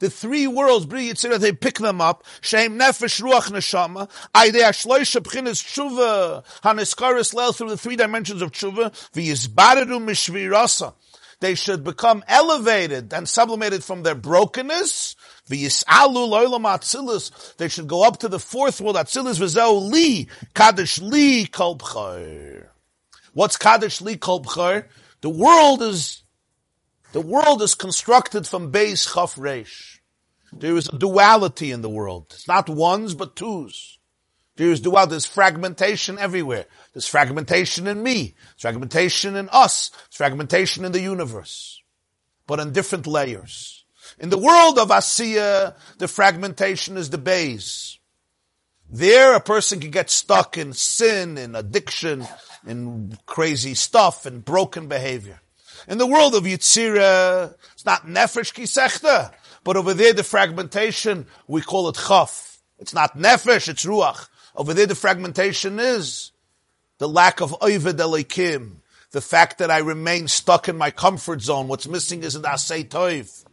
The three worlds, Bri Yitzir, they pick them up. Sheim Nefesh Ruach Neshama. Aide ashloisha b'chinas tshuva. Haneskaris lel through the three dimensions of tshuva. V'yizbaredu mishvirasa. They should become elevated and sublimated from their brokenness they should go up to the fourth world. Atzilus v'zeu li kadosh li kol What's kadosh li kol The world is the world is constructed from base chaf reish. There is a duality in the world. It's not ones but twos. There is duality. There's fragmentation everywhere. There's fragmentation in me. There's fragmentation in us. There's fragmentation in the universe, but in different layers. In the world of Asiya, the fragmentation is the base. There, a person can get stuck in sin, in addiction, in crazy stuff, and broken behavior. In the world of Yitzira, it's not nefesh kisechta, but over there the fragmentation, we call it chaf. It's not nefesh, it's ruach. Over there the fragmentation is the lack of oived elikim, The fact that I remain stuck in my comfort zone. What's missing is an asay toiv.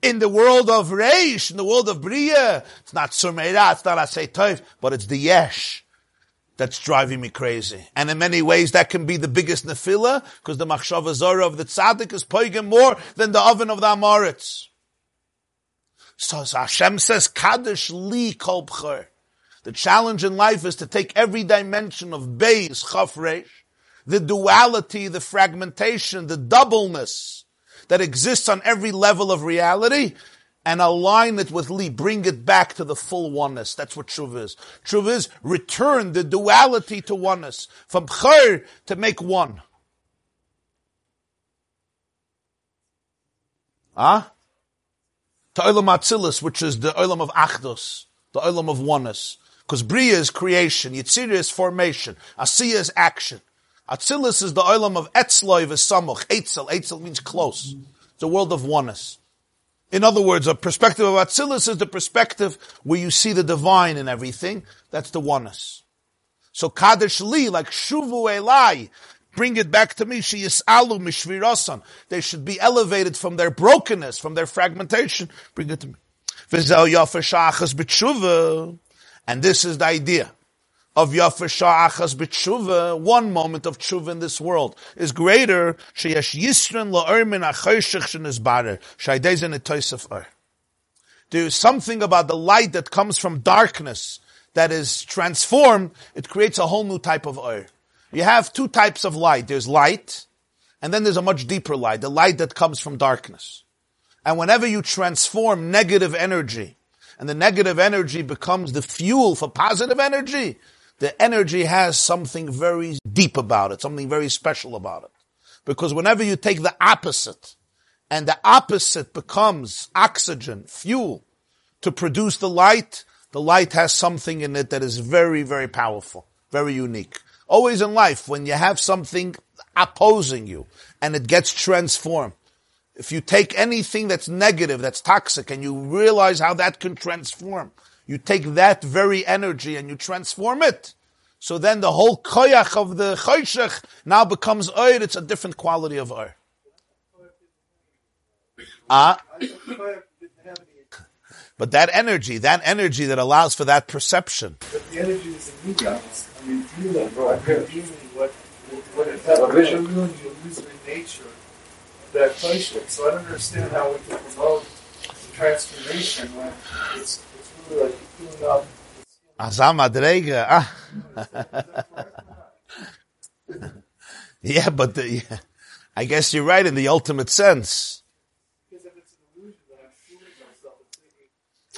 In the world of Reish, in the world of Bria, it's not Surmeira, it's not Asay Toiv, but it's the Yesh that's driving me crazy. And in many ways, that can be the biggest nefillah, because the machshava zora of the tzaddik is poigim more than the oven of the Amoritz. So Hashem says, Kaddish li kol. The challenge in life is to take every dimension of Beis, Chaf the duality, the fragmentation, the doubleness that exists on every level of reality, and align it with Li, bring it back to the full oneness. That's what Shuv is. Shuv is return the duality to oneness, from Chor to make one. Ah? Huh? To Olam Atzilus, which is the Olam of Achdus, the Olam of oneness. Because Bria is creation, Yitzirah is formation, Asiya is action. Atzilus is the Olam of Etzloi v'samuch, Eitzel, Eitzel means close. It's a world of oneness. In other words, a perspective of Atzilus is the perspective where you see the divine in everything. That's the oneness. So Kadesh Li, like Shuvu Elai, bring it back to me. She is alu mishvirasan. They should be elevated from their brokenness, from their fragmentation. Bring it to me. And this is the idea of Yafa Sha'achas B'tshuva, one moment of tshuva in this world is greater, sheyesh yisran la'ermin achoshech shenizbarer, shaidezen etoisef er. There's something about the light that comes from darkness that is transformed, it creates a whole new type of er. You have two types of light. There's light, and then there's a much deeper light, the light that comes from darkness. And whenever you transform negative energy, and the negative energy becomes the fuel for positive energy, the energy has something very deep about it, something very special about it. Because whenever you take the opposite, and the opposite becomes oxygen, fuel, to produce the light, the light has something in it that is very, very powerful, very unique. Always in life, when you have something opposing you, and it gets transformed, if you take anything that's negative, that's toxic, and you realize how that can transform, you take that very energy and you transform it. So then the whole koyach of the choshech now becomes oir. It's a different quality of oir. Ah. But that energy, that energy that allows for that perception. But the energy is in you guys. I mean, feeling, bro. Feeling what, what it has. Feeling you lose the nature of that choshech. So I don't understand how we can promote the transformation when it's really like filling up. Azam Ah. *laughs* yeah, but the, yeah, I guess you're right in the ultimate sense.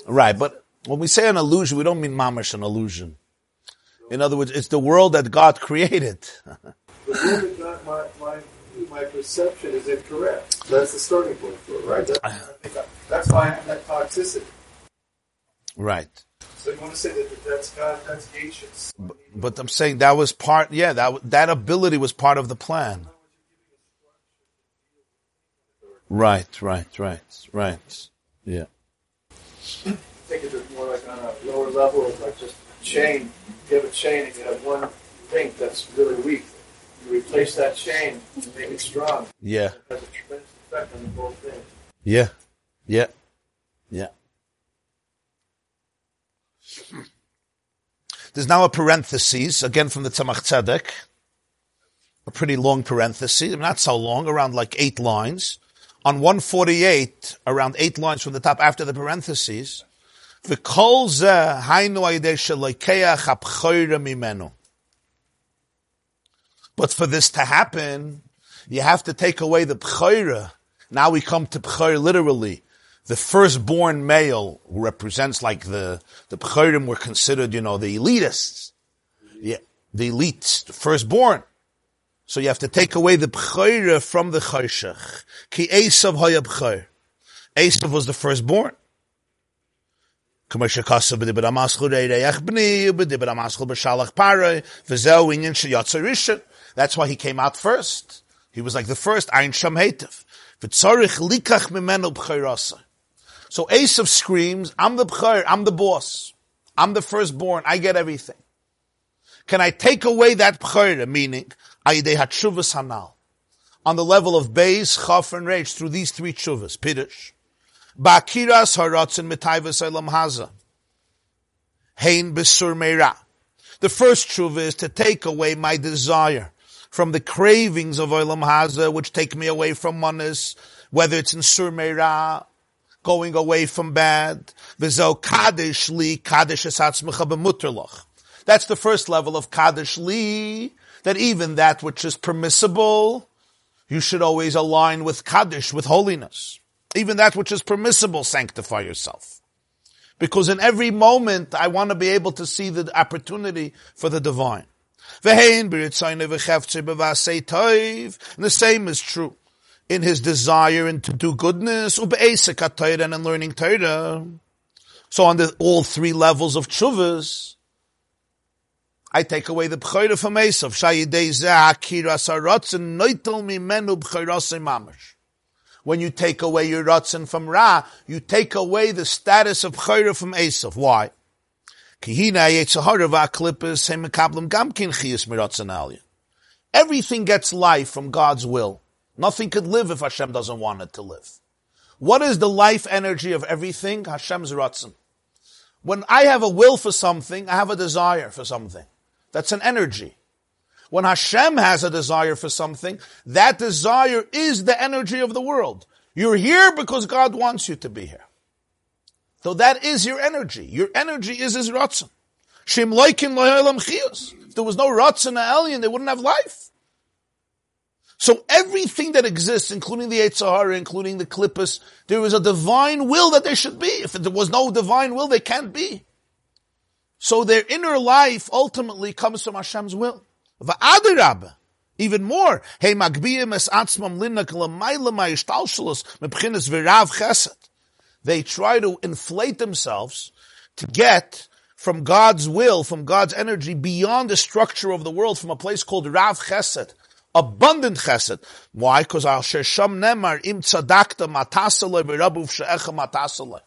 Right, but when we say an illusion, we don't mean mamash an illusion. In other words, it's the world that God created. *laughs* the world that God, my, my perception is incorrect. That's the starting point for it, right? That's, that's why I have that toxicity. Right. So you want to say that that's God, that's ancient. But, but I'm saying that was part, yeah, that, that ability was part of the plan. Right, right, right, right. Yeah. I think it's more like on a lower level of like just chain. You have a chain and you have one link that's really weak. You replace that chain and make it strong. Yeah. It has a tremendous effect on the whole thing. Yeah. Yeah. Yeah. There's now a parenthesis, again from the Tzemach Tzedek, a pretty long parenthesis, not so long, around like eight lines. On 148, around eight lines from the top after the parentheses, V'kol zeh hainu ayidei sheleikeach hapchoyre mimenu. But for this to happen, you have to take away the pchoira. Now we come to pchoir literally the firstborn male represents like the, the B'chorim were considered, you know, the elitists. Yeah, the elites, the firstborn. So you have to take away the B'choira from the Choshech. Ki Esav hoya B'choir. Esav was the firstborn. That's why he came out first. He was like the first, Ein Sham. So Esav screams, I'm the b'chayr, I'm the boss. I'm the firstborn, I get everything. Can I take away that b'chayr, meaning, Hanal. On the level of Beis, Chaf, and Reish, through these three Chuvas, Pidush. Ba'kiras haratzin mitayvas elam haza. Hein besur meira. The first tshuva is to take away my desire from the cravings of Olam Haza, which take me away from manas, whether it's in Sur Meira, going away from bad. Kaddish li, Kaddish b'muterloch. That's the first level of Kaddish li, that even that which is permissible, you should always align with Kaddish, with holiness. Even that which is permissible, sanctify yourself. Because in every moment, I want to be able to see the opportunity for the divine. The same is true in his desire and to do goodness, and in learning Torah. So on the, all three levels of chuvas, I take away the b'chayra from Esav. When you take away your ratzin from Ra, you take away the status of b'chayra from Esav. Why? Everything gets life from God's will. Nothing could live if Hashem doesn't want it to live. What is the life energy of everything? Hashem's ratzon. When I have a will for something, I have a desire for something. That's an energy. When Hashem has a desire for something, that desire is the energy of the world. You're here because God wants you to be here. So that is your energy. Your energy is his ratzon. Shem loikin lo'olam chiyus. If there was no ratzon alien, they wouldn't have life. So everything that exists, including the Eitzahara, including the Klippus, there is a divine will that they should be. If there was no divine will, they can't be. So their inner life ultimately comes from Hashem's will. Va'adirab. Even more, hey magbiyim es atzmam linnak l'mayla ma'ishtalshalos mebchinas v'rav chesed they try to inflate themselves to get from God's will, from God's energy beyond the structure of the world, from a place called Rav Chesed, abundant Chesed. Why? Because Al Shesham Nemar im tzadakta matasale v'rabuv she'echa matasale.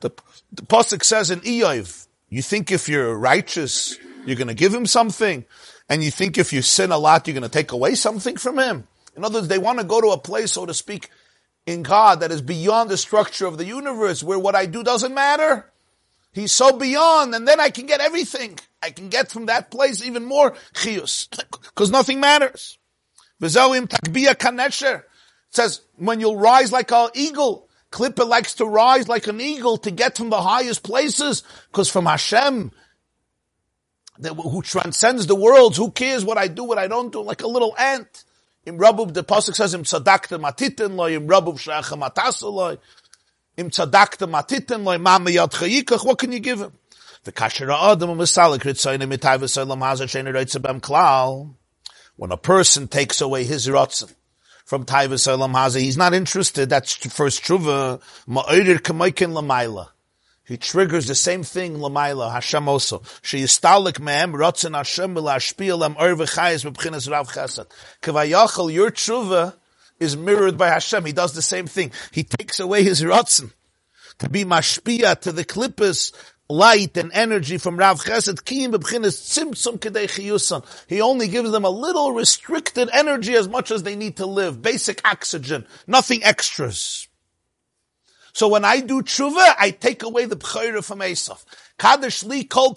The, the Pasuk says in Iyov, you think if you're righteous, you're going to give him something, and you think if you sin a lot, you're going to take away something from him. In other words, they want to go to a place, so to speak, in God that is beyond the structure of the universe where what I do doesn't matter. He's so beyond and then I can get everything. I can get from that place even more chiyus *coughs* because nothing matters. It says when you'll rise like an eagle, Klippa likes to rise like an eagle to get from the highest places because from Hashem, who transcends the worlds, who cares what I do, what I don't do, like a little ant. Im Rabub, the Pasuk says, Im tzadakta matitin loy, Im Rabub she'echa matasa loy, Im tzadakta matitin loy, Mama yad chayikach, what can you give him? The kasher ha'adam u'misalik ritzoyne mitay v'soylam hazar she'ene roitze bem klal. When a person takes away his rotzen from Taiva Olam Haza, he's not interested. That's first tshuva. Ma'odir kamoikin lamaila. He triggers the same thing, Lamaila, Hashem also. She yistalik mehem, rotzen Hashem, milashpiyal em or v'chayis b'bchinas rav chesed. Kavayachal, your tshuva is mirrored by Hashem. He does the same thing. He takes away his rotzen to be mashpia to the klippus, light and energy from Rav Chesed, kiyim b'bchinas tzimtzum kedei chiyusan. He only gives them a little restricted energy as much as they need to live. Basic oxygen. Nothing extras. So when I do tshuva, I take away the b'chayr from Esav. Kaddish li kol.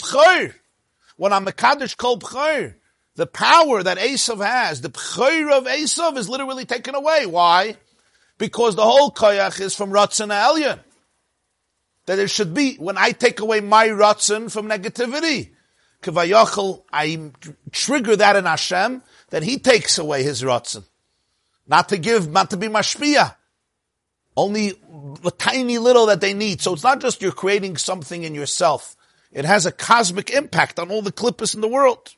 When I'm a kaddish kol b'chayr, the power that Esav has, the b'chayr of Esav is literally taken away. Why? Because the whole koyach is from Ratzon Elyon. That it should be, when I take away my Ratzon from negativity, Kavayachal, I trigger that in Hashem, that He takes away His Ratzon. Not to give, not to be mashpiyah. Only a tiny little that they need. So it's not just you're creating something in yourself. It has a cosmic impact on all the klippas in the world.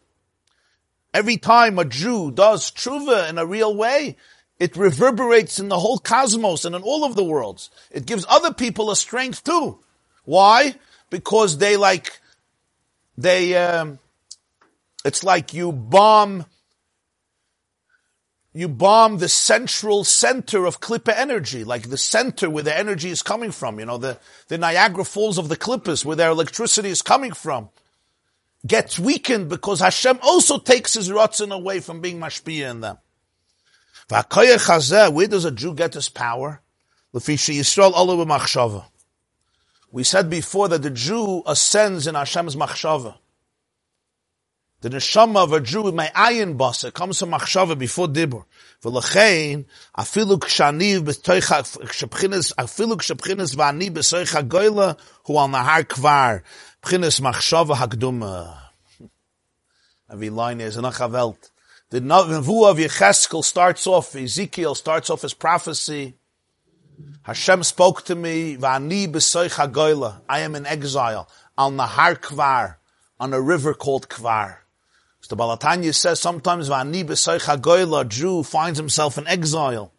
Every time a Jew does tshuva in a real way, it reverberates in the whole cosmos and in all of the worlds. It gives other people a strength too. Why? Because they like, they, um, it's like you bomb you bomb the central center of Klippa energy, like the center where the energy is coming from, you know, the, the Niagara Falls of the Klippas, where their electricity is coming from. gets weakened because Hashem also takes his rotzen away from being mashpia in them. Where does a Jew get his power? We said before that the Jew ascends in Hashem's machshava. The neshama of a Jew, my ayin basa, comes from machshava before dibur. V'lachein, afilu kshaniv b'toicha, afilu kshapchinas v'ani b'soicha goyla, hu al nahar kvar, pchinas machshava hagduma. Every line is, anach welt. The Nevu of Yecheskel starts off, Ezekiel starts off his prophecy. Hashem spoke to me, V'ani b'soicha goyla, I am in exile, al nahar kvar, on a river called Kvar. So the Baal HaTanya says sometimes Goyla, Jew finds himself in exile.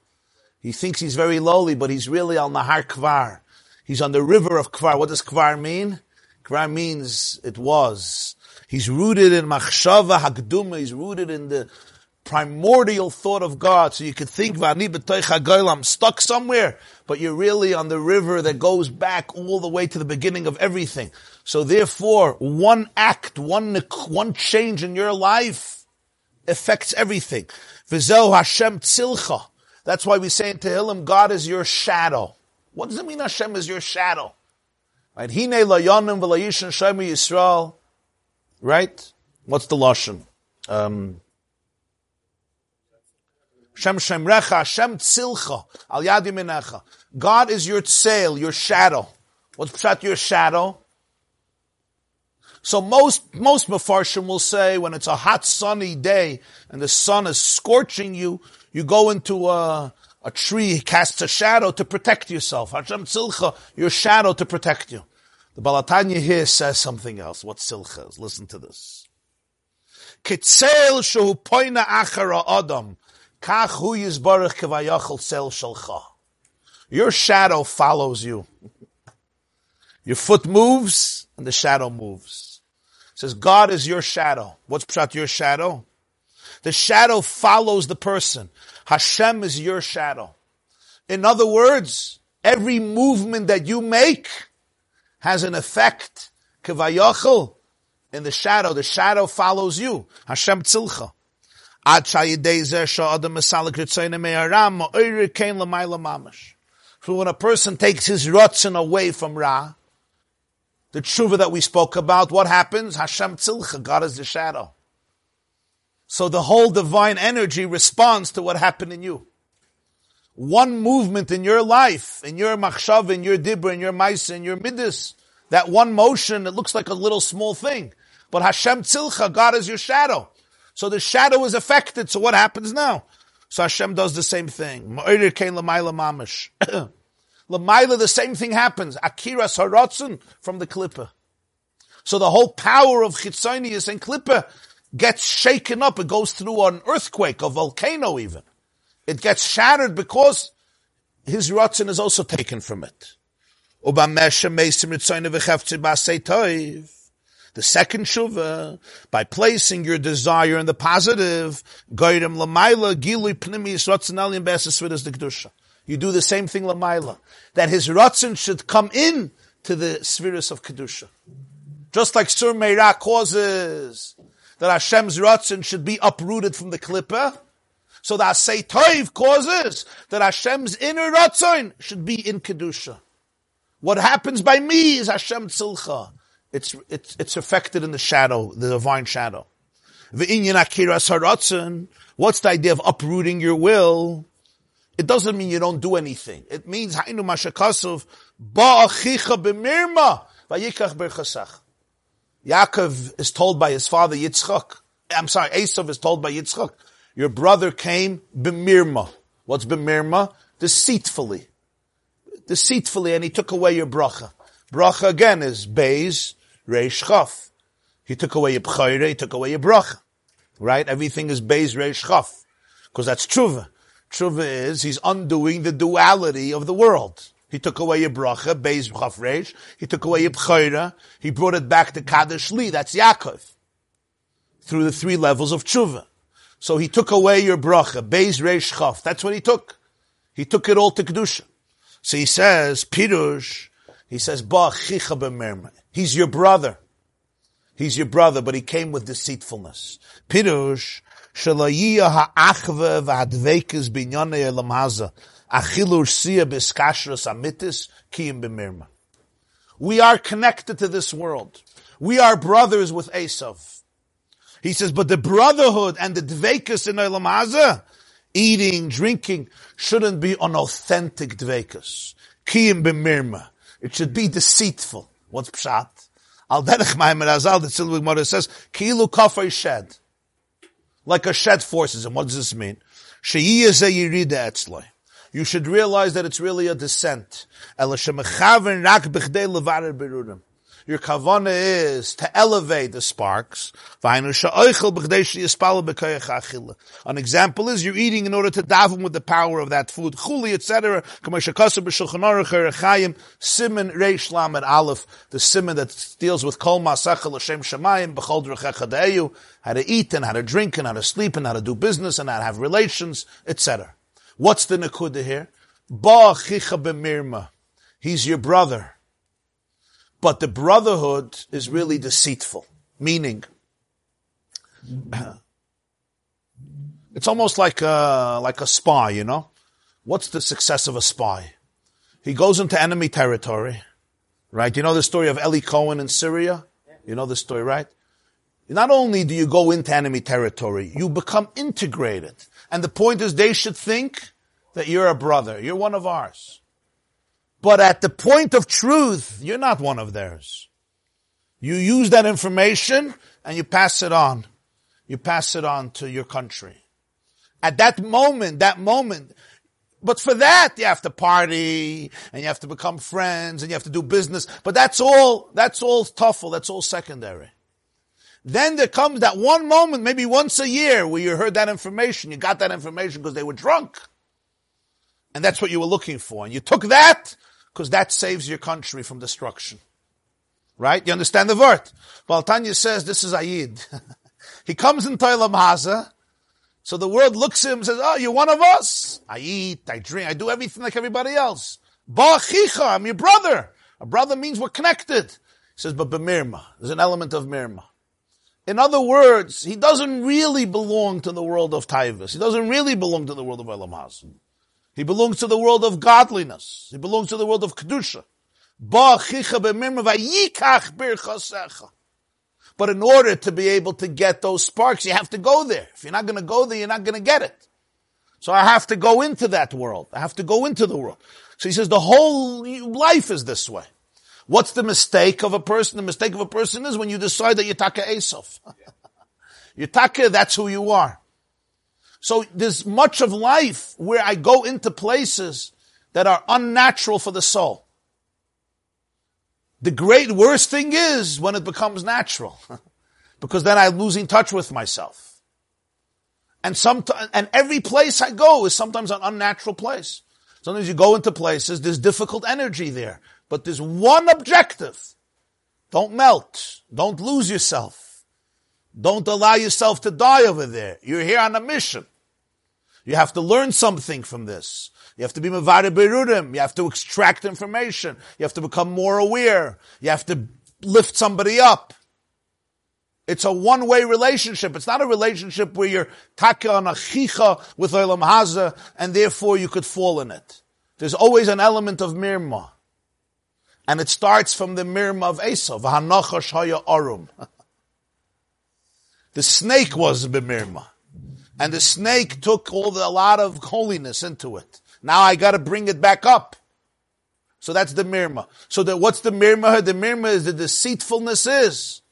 He thinks he's very lowly, but he's really al Nahar Kvar. He's on the river of Kvar. What does Kvar mean? Kvar means it was. He's rooted in Machshava Hagduma. He's rooted in the primordial thought of God. So you could think, I'm stuck somewhere, but you're really on the river that goes back all the way to the beginning of everything. So therefore, one act, one, one change in your life affects everything. Vizel Hashem tzilcha. That's why we say in Tehillim, God is your shadow. What does it mean Hashem is your shadow? Right? Hine la yonim v'layishan shemi Yisrael. Right? What's the Lashon? Um, Shem Shemrecha, Shem Tzilcha, Al Yadi God is your tsail, your shadow. What's Pshat your shadow? So most, most Mefarshim will say when it's a hot sunny day and the sun is scorching you, you go into a, a tree, casts a shadow to protect yourself. Hashem tzilcha, your shadow to protect you. The Baal HaTanya here says something else. What tzilcha is? Listen to this. Kitzel shehu poina achara adam. Kach hu yizbarach. Your shadow follows you. Your foot moves and the shadow moves. It says God is your shadow. What's pshat your shadow? The shadow follows the person. Hashem is your shadow. In other words, every movement that you make has an effect. Kevayachal in the shadow. The shadow follows you. Hashem tzilcha. So when a person takes his rotzen away from Ra, the tshuva that we spoke about, what happens? Hashem tzilcha, God is the shadow. So the whole divine energy responds to what happened in you. One movement in your life, in your machshav, in your dibra, in your maisa, in your midas, that one motion, it looks like a little small thing. But Hashem tzilcha, God is your shadow. So the shadow is affected. So what happens now? So Hashem does the same thing. Lamaila, *clears throat* the same thing happens. Akira Saratzun from the Klippa. So the whole power of Chitzonius and Klippa gets shaken up. It goes through an earthquake, a volcano even. It gets shattered because his Ratzin is also taken from it. The second shuva, by placing your desire in the positive, goyim lamaila gilui the kedusha. You do the same thing lamaila, that his ratzin should come in to the spheres of kedusha. Just like Sur Meira causes that Hashem's ratzin should be uprooted from the klippa, so that Asay Toiv causes that Hashem's inner ratzin should be in kedusha. What happens by me is Hashem tzilcha. It's, it's, it's affected in the shadow, the divine shadow. What's the idea of uprooting your will? It doesn't mean you don't do anything. It means hainu mashakasov ba'achicha b'mirma vayikach berchasach. Yaakov is told by his father Yitzchak. I'm sorry, Esav is told by Yitzchak. Your brother came b'mirma. What's b'mirma? Deceitfully. Deceitfully, and he took away your bracha. Bracha again is Beis, Reish Chaf. He took away your Bchayre, he took away your Bracha. Right? Everything is Beis Reish Chaf. Because that's Tshuva. Tshuva is, he's undoing the duality of the world. He took away your bracha, Beis Chaf Reish. He took away your Bchayra. He brought it back to Kadosh Li. That's Yaakov. Through the three levels of Tshuva. So he took away your bracha, Beis Reish Chaf. That's what he took. He took it all to Kedusha. So he says, Pirush, he says, He's your brother. He's your brother, but he came with deceitfulness. Pirush. We are connected to this world. We are brothers with Esav. He says, but the brotherhood and the dvekas in Olam Hazeh, eating, drinking, shouldn't be an authentic dvekas. Kiyim b'mirma. It should be deceitful. What's pshat? Al derech Maimer Azal, the Silvig Mother says, Kilu kafar shed. Like a shed forces him. What does this mean? Sheiyah yirida etzloi. You should realize that it's really a descent. El rak berurim. Your kavana is to elevate the sparks. An example is you're eating in order to daven with the power of that food. Chuli, etc. Simon Reish Lamed Aleph, the simon that deals with kol masachel l'shem shemayim b'chol d'rechecha how to eat and how to drink and how to sleep and how to do business and how to have relations, etc. What's the nakuda here? Ba chicha b'mirma. He's your brother. But the brotherhood is really deceitful, meaning *clears throat* it's almost like a, like a spy, you know? What's the success of a spy? He goes into enemy territory, right? You know the story of Eli Cohen in Syria? You know the story, right? Not only do you go into enemy territory, you become integrated. And the point is they should think that you're a brother. You're one of ours. But at the point of truth, you're not one of theirs. You use that information and you pass it on. You pass it on to your country. At that moment, that moment, but for that, you have to party and you have to become friends and you have to do business. But that's all, that's all tuffle. That's all secondary. Then there comes that one moment, maybe once a year, where you heard that information. You got that information because they were drunk. And that's what you were looking for. And you took that because that saves your country from destruction. Right? You understand the word? Well, Tanya says this is Ayid. *laughs* he comes in Olam Hazeh, so the world looks at him and says, oh, you're one of us. I eat, I drink, I do everything like everybody else. Ba'achicha, I'm your brother. A brother means we're connected. He says, but b'mirma, there's an element of mirma. In other words, he doesn't really belong to the world of Taivas. He doesn't really belong to the world of Olam Hazeh. He belongs to the world of godliness. He belongs to the world of Kedusha. But in order to be able to get those sparks, you have to go there. If you're not going to go there, you're not going to get it. So I have to go into that world. I have to go into the world. So he says the whole life is this way. What's the mistake of a person? The mistake of a person is when you decide that you're Taka Esav. *laughs* you're Taka, that's who you are. So there's much of life where I go into places that are unnatural for the soul. The great worst thing is when it becomes natural. *laughs* because then I'm losing touch with myself. And some, and every place I go is sometimes an unnatural place. Sometimes you go into places, there's difficult energy there, but there's one objective. Don't melt. Don't lose yourself. Don't allow yourself to die over there. You're here on a mission. You have to learn something from this. You have to be mavada berudim. You have to extract information. You have to become more aware. You have to lift somebody up. It's a one-way relationship. It's not a relationship where you're taka on a chicha with Olam Hazeh and therefore you could fall in it. There's always an element of mirma. And it starts from the mirma of Esav. arum. *laughs* The snake was b'mirma. And the snake took all the, a lot of holiness into it. Now I gotta bring it back up. So that's the mirma. So that what's the mirma? The mirma is the deceitfulness is.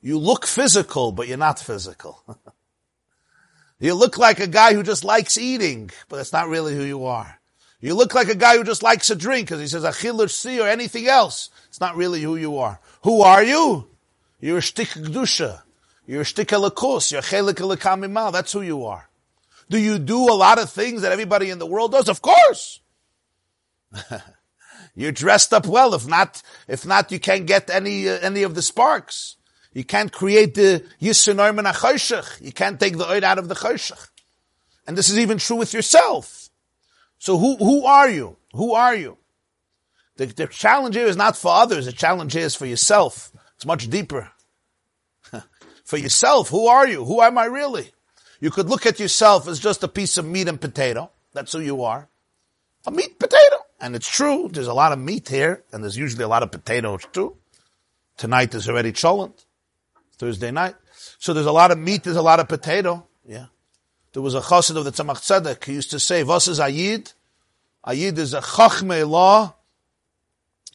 You look physical, but you're not physical. *laughs* you look like a guy who just likes eating, but that's not really who you are. You look like a guy who just likes a drink because he says achil or si or anything else. It's not really who you are. Who are you? You're a shtik kedusha. You're shtikalakus. You're chelik That's who you are. Do you do a lot of things that everybody in the world does? Of course. *laughs* You're dressed up well. If not, if not, you can't get any uh, any of the sparks. You can't create the yisunoim and You can't take the oil out of the choshech. And this is even true with yourself. So who who are you? Who are you? The, the challenge here is not for others. The challenge here is for yourself. It's much deeper. For yourself, who are you? Who am I really? You could look at yourself as just a piece of meat and potato. That's who you are. A meat potato. And it's true, there's a lot of meat here, and there's usually a lot of potatoes too. Tonight is already cholent. Thursday night. So there's a lot of meat, there's a lot of potato. Yeah. There was a chassid of the Tzemach Tzedek who used to say, "Was is Ayid? Ayid is a chachme law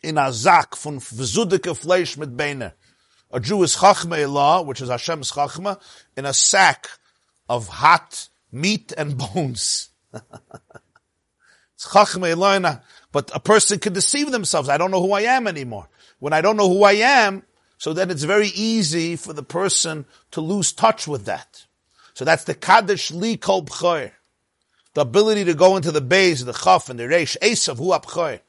in a zak von vzudike fleisch mit beine. A Jew is chachme law, which is Hashem's chachma, in a sack of hot meat and *laughs* bones. it's chachme law, but a person can deceive themselves. I don't know who I am anymore. When I don't know who I am, so then it's very easy for the person to lose touch with that. So that's the Kaddish Li Kol B'choir. The ability to go into the base, the Chaf and the Reish, Esav Hu Abchoir.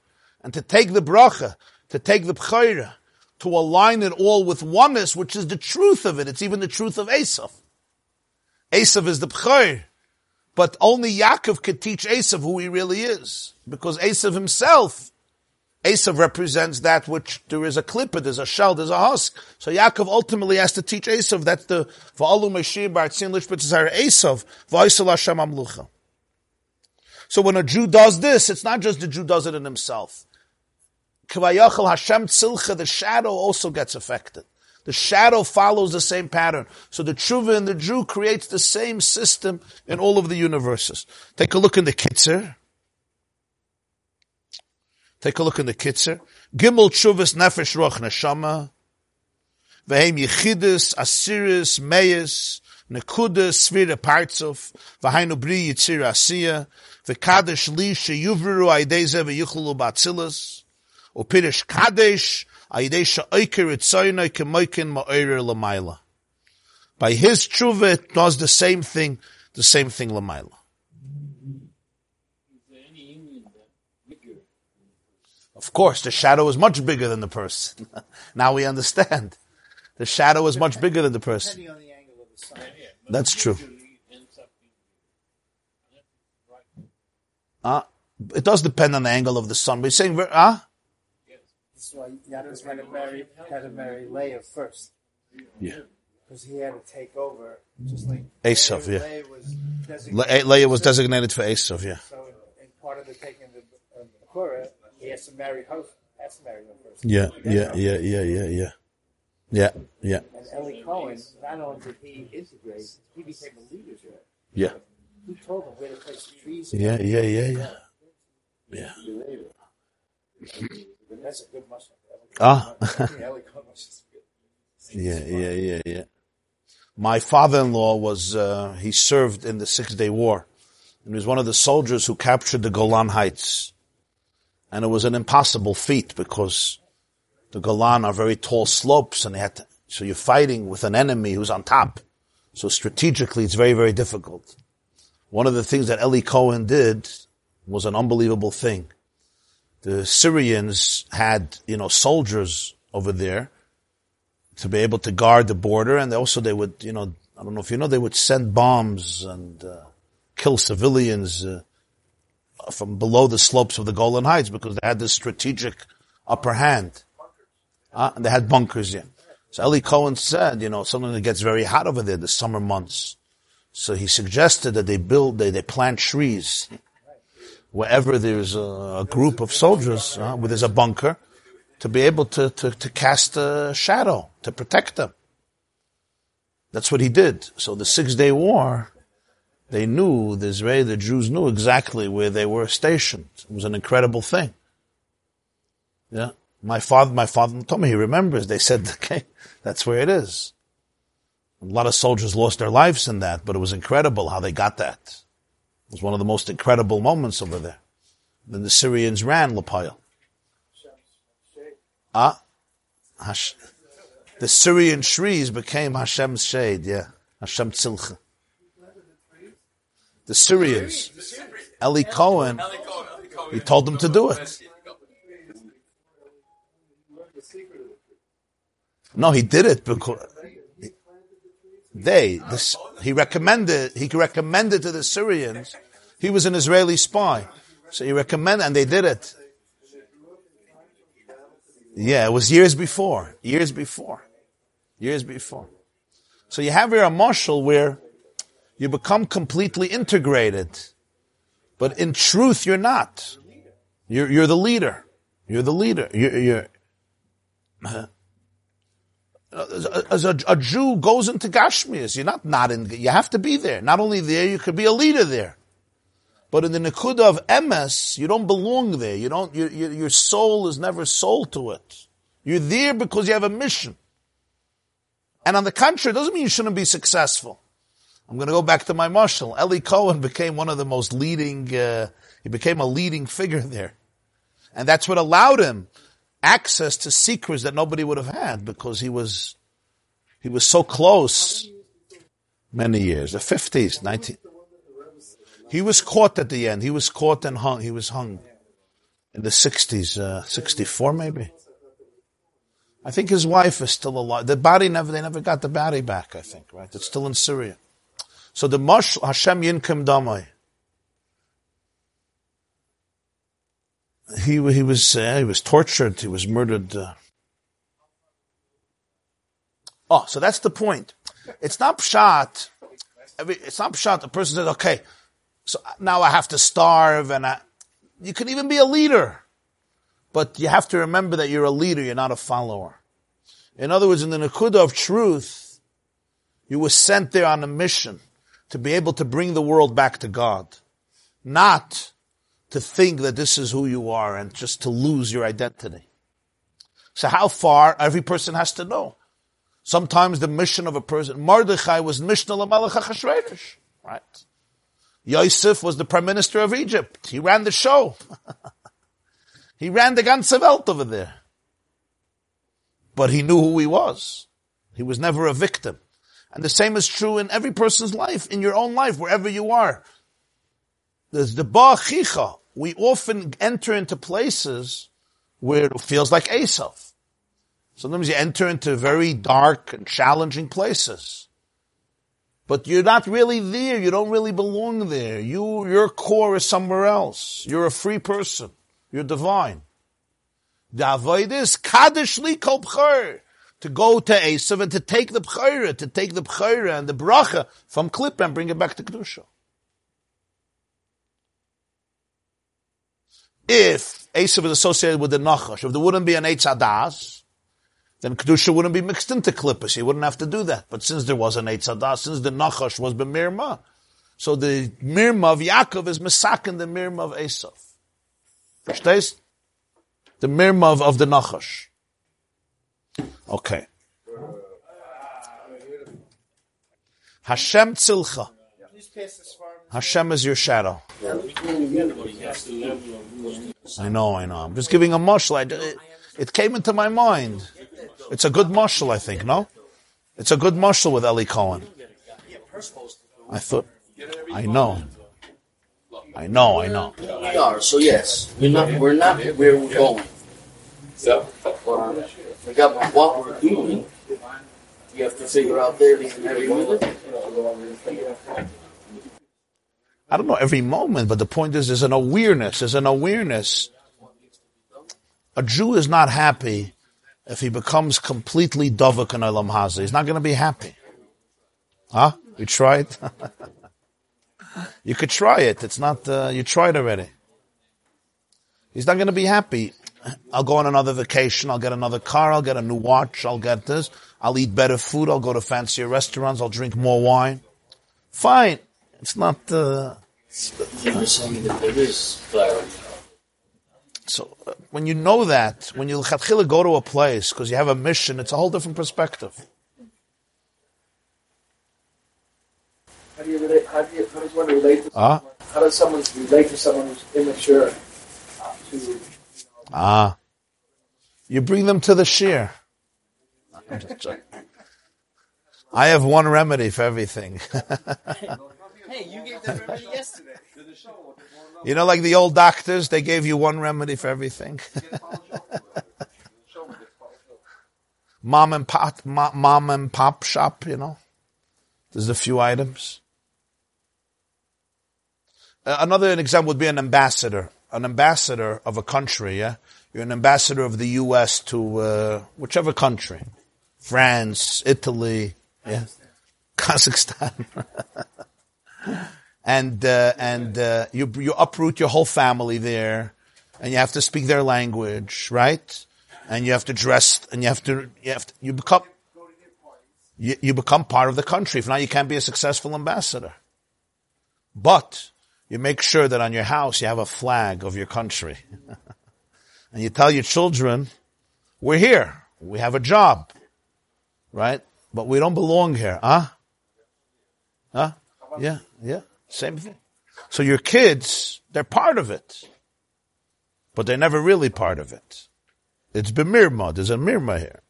And to take the bracha, to take the B'choira, to align it all with oneness, which is the truth of it. It's even the truth of Esav. Esav is the B'choir. But only Yaakov could teach Esav who he really is. Because Esav himself Esav represents that which there is a Klippa, there's a shell, there's a husk. So Yaakov ultimately has to teach Esav. That's the V'alu Meshir. So when a Jew does this, it's not just the Jew does it in himself. Kavayachal Hashem Tzilcha, the shadow also gets affected. The shadow follows the same pattern. So the tshuva in the Jew creates the same system in all of the universes. Take a look in the Kitzer. Take a look in the Kitzer. Gimel Chuvas Nefesh Roch Neshama. Vehem Yechidus, Asiris, Meis, Nekuda, Svira Partzuf, Vahainu Bri Yitzir Asiya, Vekadesh Li Sheyuvru Aideze Veyuchulu Batzilas, Upirish Kadesh, Aidesha Oiker Itzoyna Kemoikin Ma'oirer Lamaila. By his tshuva, it does the same thing, the same thing Lamaila. Of course, the shadow is much bigger than the person. *laughs* now we understand. The shadow is much bigger than the person. That's true. Uh, it does depend on the angle of the sun. You're saying, ah? Uh? That's why Yaakov had to marry, had to marry Leah first. Yeah. Because he had to take over, just like Esav, yeah. Leah was Le- designated. Was designated for Esav, yeah. So, in part of the taking of the uh, Korah, he has to marry her. Has to marry her first. Yeah, yeah, yeah, yeah, yeah, yeah. Yeah, yeah, And Eli Cohen, not only did he integrate, he became a leader there. yeah. Who told him where to place the trees? Yeah, yeah, yeah, yeah. Yeah. That's a good mushroom. Ah. Eli Cohen was just good. Yeah, yeah, yeah, yeah. My father-in-law was, uh, he served in the Six Day War. And he was one of the soldiers who captured the Golan Heights. And it was an impossible feat because the Golan are very tall slopes and they had to, so you're fighting with an enemy who's on top. So strategically it's very, very difficult. One of the things that Eli Cohen did was an unbelievable thing. The Syrians had, you know, soldiers over there to be able to guard the border, and also they would, you know, I don't know if you know, they would send bombs and uh, kill civilians uh, from below the slopes of the Golan Heights because they had this strategic upper hand. Uh, and they had bunkers, yeah. So Eli Cohen said, you know, something that gets very hot over there, the summer months. So he suggested that they build, they, they plant trees wherever there's a, group of soldiers, uh, where there's a bunker, to be able to, to, to cast a shadow, to protect them. That's what he did. So the Six Day War, they knew, the Israeli, the Jews knew exactly where they were stationed. It was an incredible thing. Yeah. My father, my father told me he remembers. They said, *laughs* okay, that's where it is. A lot of soldiers lost their lives in that, but it was incredible how they got that. It was one of the most incredible moments over there. Then the Syrians ran Lapayel. Ah, Hash, the Syrian trees became Hashem's shade, yeah. Hashem Tzilcha. The Syrians. Eli Cohen, he told them to do it. No, he did it because they, he recommended, he recommended to the Syrians, he was an Israeli spy. So he recommended, and they did it. Yeah, it was years before. Years before. Years before. So you have here a mashal where you become completely integrated. But in truth, you're not. You're, you're the leader. You're the leader. You're, you're as a, a, Jew goes into Gashmias, you're not not in. You have to be there. Not only there, you could be a leader there. But in the Nakuda of Emes, you don't belong there. You don't. You, you, your soul is never sold to it. You're there because you have a mission. And on the contrary, it doesn't mean you shouldn't be successful. I'm going to go back to my mashal. Eli Cohen became one of the most leading. Uh, he became a leading figure there, and that's what allowed him access to secrets that nobody would have had because he was, he was so close many years, the 50s, 19. He was caught at the end. He was caught and hung. He was hung in the 60s, uh, 64 maybe. I think his wife is still alive. The body never, they never got the body back, I think, right? It's still in Syria. So the Mosh, Hashem Yinkim Damai, he he was uh, he was tortured. He was murdered. Uh. Oh, so that's the point. It's not pshat. It's not pshat. The person says, "Okay, so now I have to starve," and I, you can even be a leader, but you have to remember that you're a leader. You're not a follower. In other words, in the Nakuda of truth, you were sent there on a mission to be able to bring the world back to God, not to think that this is who you are and just to lose your identity. So how far every person has to know. Sometimes the mission of a person, Mordechai was Mishneh Lamelech HaChashverosh, right? Yosef was the prime minister of Egypt. He ran the show. *laughs* he ran the ganze Welt over there. But he knew who he was. He was never a victim. And the same is true in every person's life, in your own life, wherever you are. There's the Ba'achicha. We often enter into places where it feels like Esav. Sometimes you enter into very dark and challenging places. But you're not really there. You don't really belong there. You, your core is somewhere else. You're a free person. You're divine. The avoid is Kaddish li to go to Esav and to take the Bchayra, to take the Bchayra and the Bracha from Klippa and bring it back to Kedusha. If Esav is associated with the Nachash, if there wouldn't be an Eitz Adas, then Kedusha wouldn't be mixed into Klippas. He wouldn't have to do that. But since there was an Eitz Adas, since the Nachash was B'mirma, so the Mirma of Yaakov is Mesakin the Mirma of Esav. Verstehst? The Mirma of, of the Nachash. Okay. Hashem Tzilcha. Hashem is your shadow. I know, I know. I'm just giving a mashal. It, it came into my mind. It's a good mashal, I think, no? It's a good mashal with Eli Cohen. I thought, I know. I know, I know. We are, so yes. We're not, we're not where we're going. So, forgot um, what we're doing. You have to figure out there every minute. I don't know every moment, but the point is, there's an awareness. There's an awareness. A Jew is not happy if he becomes completely dovak and Olam Haza. He's not going to be happy. Huh? You tried? *laughs* you could try it. It's not, uh, you tried already. He's not going to be happy. I'll go on another vacation. I'll get another car. I'll get a new watch. I'll get this. I'll eat better food. I'll go to fancier restaurants. I'll drink more wine. Fine. It's not. Uh, You're saying that there is clarity. So uh, when you know that, when you go to a place because you have a mission, it's a whole different perspective. How do you relate? How, do you, how does one relate to Ah. someone? How does someone relate to someone who's immature? uh, To, Ah, you bring them to the shear. I'm just joking. I have one remedy for everything. *laughs* Hey, you gave that remedy *laughs* yesterday. you know, like the old doctors, they gave you one remedy for everything. *laughs* mom and pop, mom and pop shop, you know. There's a few items. Uh, another example would be an ambassador. An ambassador of a country, yeah? You're an ambassador of the U.S. to uh, whichever country. France, Italy, yeah? *laughs* Kazakhstan. And, uh, and, uh, you, you uproot your whole family there and you have to speak their language, right? And you have to dress and you have to, you have to, you become, you, you become part of the country. If not, you can't be a successful ambassador. But you make sure that on your house you have a flag of your country. *laughs* and you tell your children, we're here. We have a job. Right? But we don't belong here. Huh? Huh? Yeah, yeah. Same thing. So your kids, they're part of it. But they're never really part of it. It's bemirma. There's a mirma here.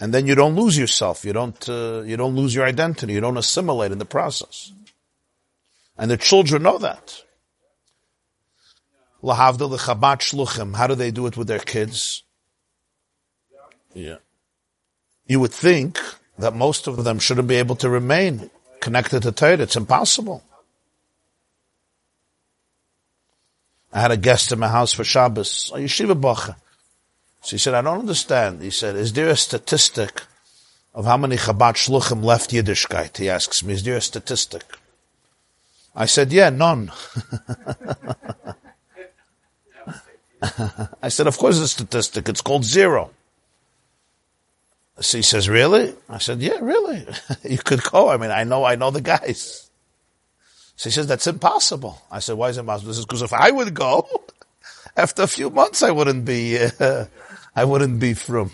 And then you don't lose yourself. You don't, uh, you don't lose your identity. You don't assimilate in the process. And the children know that. Lahavdil the Chabad Shluchim. How do they do it with their kids? Yeah. You would think that most of them shouldn't be able to remain connected to Torah. It's impossible. I had a guest in my house for Shabbos, a yeshiva bacha. So he said, I don't understand. He said, is there a statistic of how many Chabad Shluchim left Yiddishkeit? He asks me, is there a statistic? I said, yeah, none. *laughs* I said, of course a statistic. It's called zero. So he says, really? I said, yeah, really. *laughs* you could go. I mean, I know, I know the guys. So he says, that's impossible. I said, why is it impossible? This is because if I would go, *laughs* after a few months, I wouldn't be, uh, *laughs* I wouldn't be from.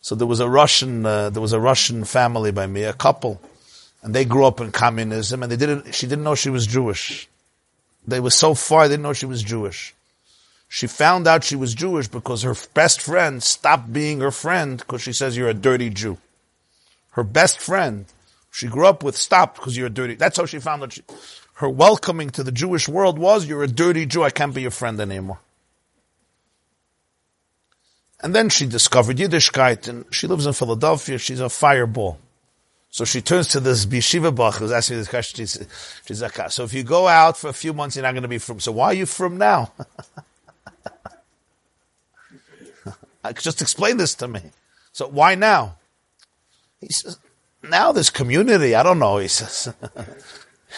So there was a Russian, uh, there was a Russian family by me, a couple, and they grew up in communism, and they didn't. She didn't know she was Jewish. They were so far, they didn't know she was Jewish. She found out she was Jewish because her best friend stopped being her friend because she says you're a dirty Jew. Her best friend, she grew up with, stopped because you're a dirty. That's how she found out. She, her welcoming to the Jewish world was, you're a dirty Jew. I can't be your friend anymore. And then she discovered Yiddishkeit, and she lives in Philadelphia. She's a fireball. So she turns to this Bishiva Bach who's asking this question. She's like, so if you go out for a few months, you're not going to be from. So why are you from now? *laughs* Uh, just explain this to me. So why now? He says, now this community. I don't know. He says.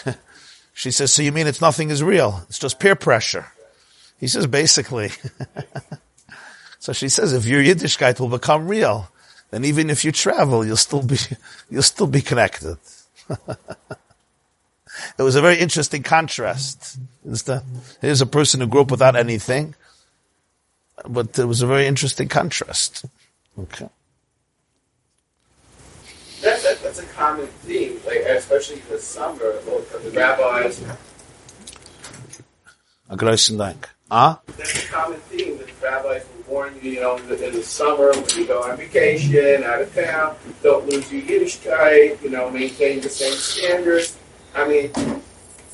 *laughs* she says, so you mean it's nothing is real? It's just peer pressure. He says, basically. *laughs* So she says, if your Yiddishkeit will become real, then even if you travel, you'll still be, *laughs* you'll still be connected. it was a very interesting contrast. Here's a person who grew up without anything, but it was a very interesting contrast. Okay. That, that, that's a common theme, like especially in the summer, the rabbis. A großen Dank. Ah? That's a common theme that the rabbis will warn you, you know, in the, in the summer when you go on vacation, out of town, don't lose your Yiddishkeit, you know, maintain the same standards. I mean,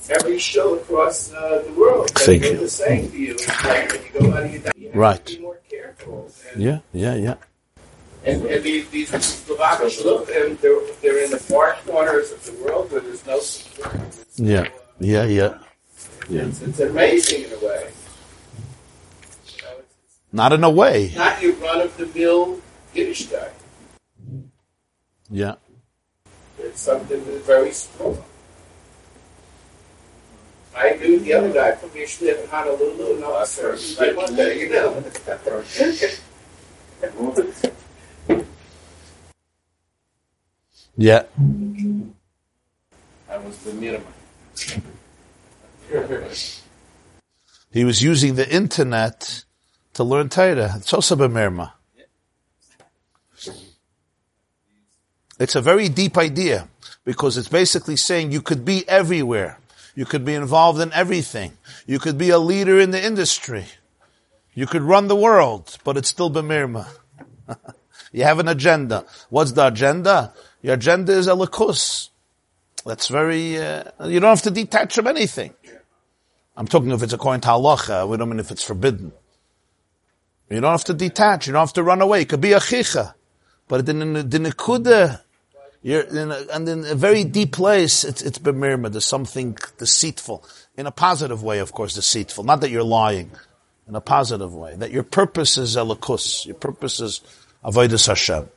every show across uh, the world Thank you. the same to you. Like you go out of your you have right. to more careful. Yeah, yeah, yeah. And, and these, these Slovak Shluchim, they're, they're in the far corners of the world where there's no support. Yeah, yeah, yeah. yeah. It's, it's amazing in a way. Not in a way. Not your run of the mill Yiddish guy. Yeah. It's something that's very small. I knew the other guy from Yeshiva in Honolulu, and all that sort of like one day, you know. yeah. I was the minimum. he was using the internet to learn Torah. It's also b'merma. It's a very deep idea because it's basically saying you could be everywhere. You could be involved in everything. You could be a leader in the industry. You could run the world, but it's still b'mirma. *laughs* you have an agenda. What's the agenda? Your agenda is a lakus. That's very, uh, you don't have to detach from anything. I'm talking if it's according to halacha. We don't mean if it's forbidden. You don't have to detach. You don't have to run away. It could be a chicha. But the, the nekuda, you're in a, and in a very deep place, it's, it's bemirma. There's something deceitful. In a positive way, of course, deceitful. Not that you're lying. In a positive way. That your purpose is elikus. Your purpose is avoidus Hashem.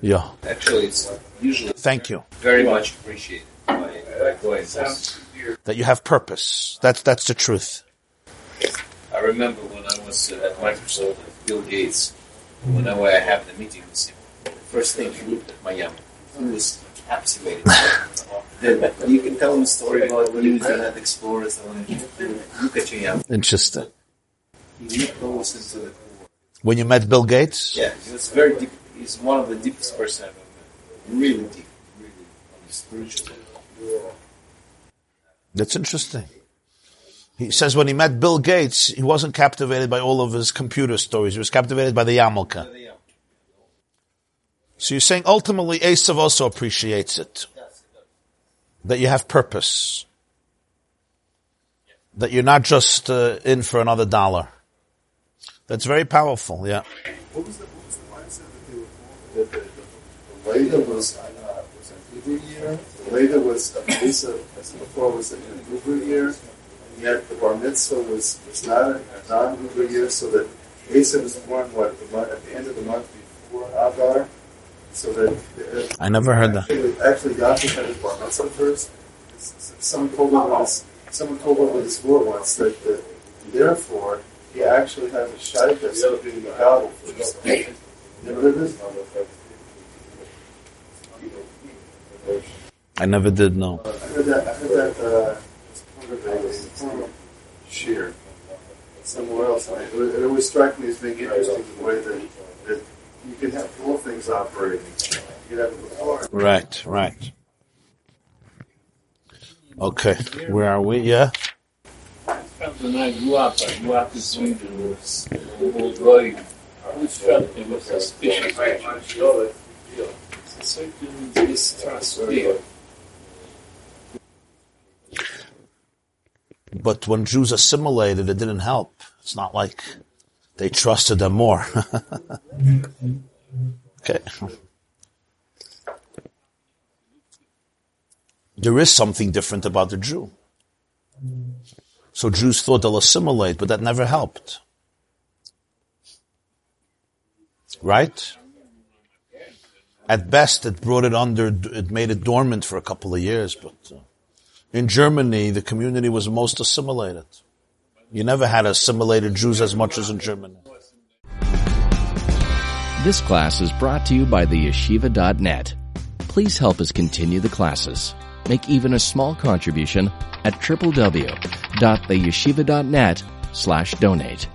Yeah. Actually, it's usually Thank you. very much appreciated by, by. That you have purpose. That's, that's the truth. I remember when I was at Microsoft with Bill Gates, whenever I have the meeting with him, the first thing he looked at my yam. He was captivated. *laughs* you can tell him a story about when he was Internet Explorer and look at your yam. Interesting. He looked almost into the. When you met Bill Gates? Yeah, he was very deep. He's one of the deepest person I've ever met. Really deep. Really spiritual. That's interesting. He says when he met Bill Gates, he wasn't captivated by all of his computer stories. He was captivated by the Yamalka. So you're saying ultimately Esav also appreciates it. That you have purpose. That you're not just uh, in for another dollar. That's very powerful, yeah. What was the, what was the mindset that they were? The, the, the Leda was, uh, was an ibbur year. The Leda was, uh, Lisa, as before, was an ibbur year. And yet the Bar Mitzvah was, was not a non-ibbur year, so that Asa was born, what, the month, at the end of the month before Adar. So that, uh, I never heard that. Actually, actually Yaakov had his Bar Mitzvah first. Someone told him with his, someone told him with his word once that, that therefore he actually has a shaita of being the God first. Never heard this? I never did know. I heard that. I heard that. Uh, form of shear somewhere else. It, it always struck me as being interesting the way that, that you can have both things operating. You have before. Right, right. Okay, where are we? Yeah? When I grew up, I grew up. I always felt there was. A certain distrust there. But when Jews assimilated, it didn't help. It's not like they trusted them more. *laughs* okay. There is something different about the Jew. So Jews thought they'll assimilate, but that never helped. Right? At best, it brought it under, it made it dormant for a couple of years, but uh, in Germany, the community was most assimilated. You never had assimilated Jews as much as in Germany. This class is brought to you by the yeshiva.net. Please help us continue the classes. Make even a small contribution at www.theyeshiva.net slash donate.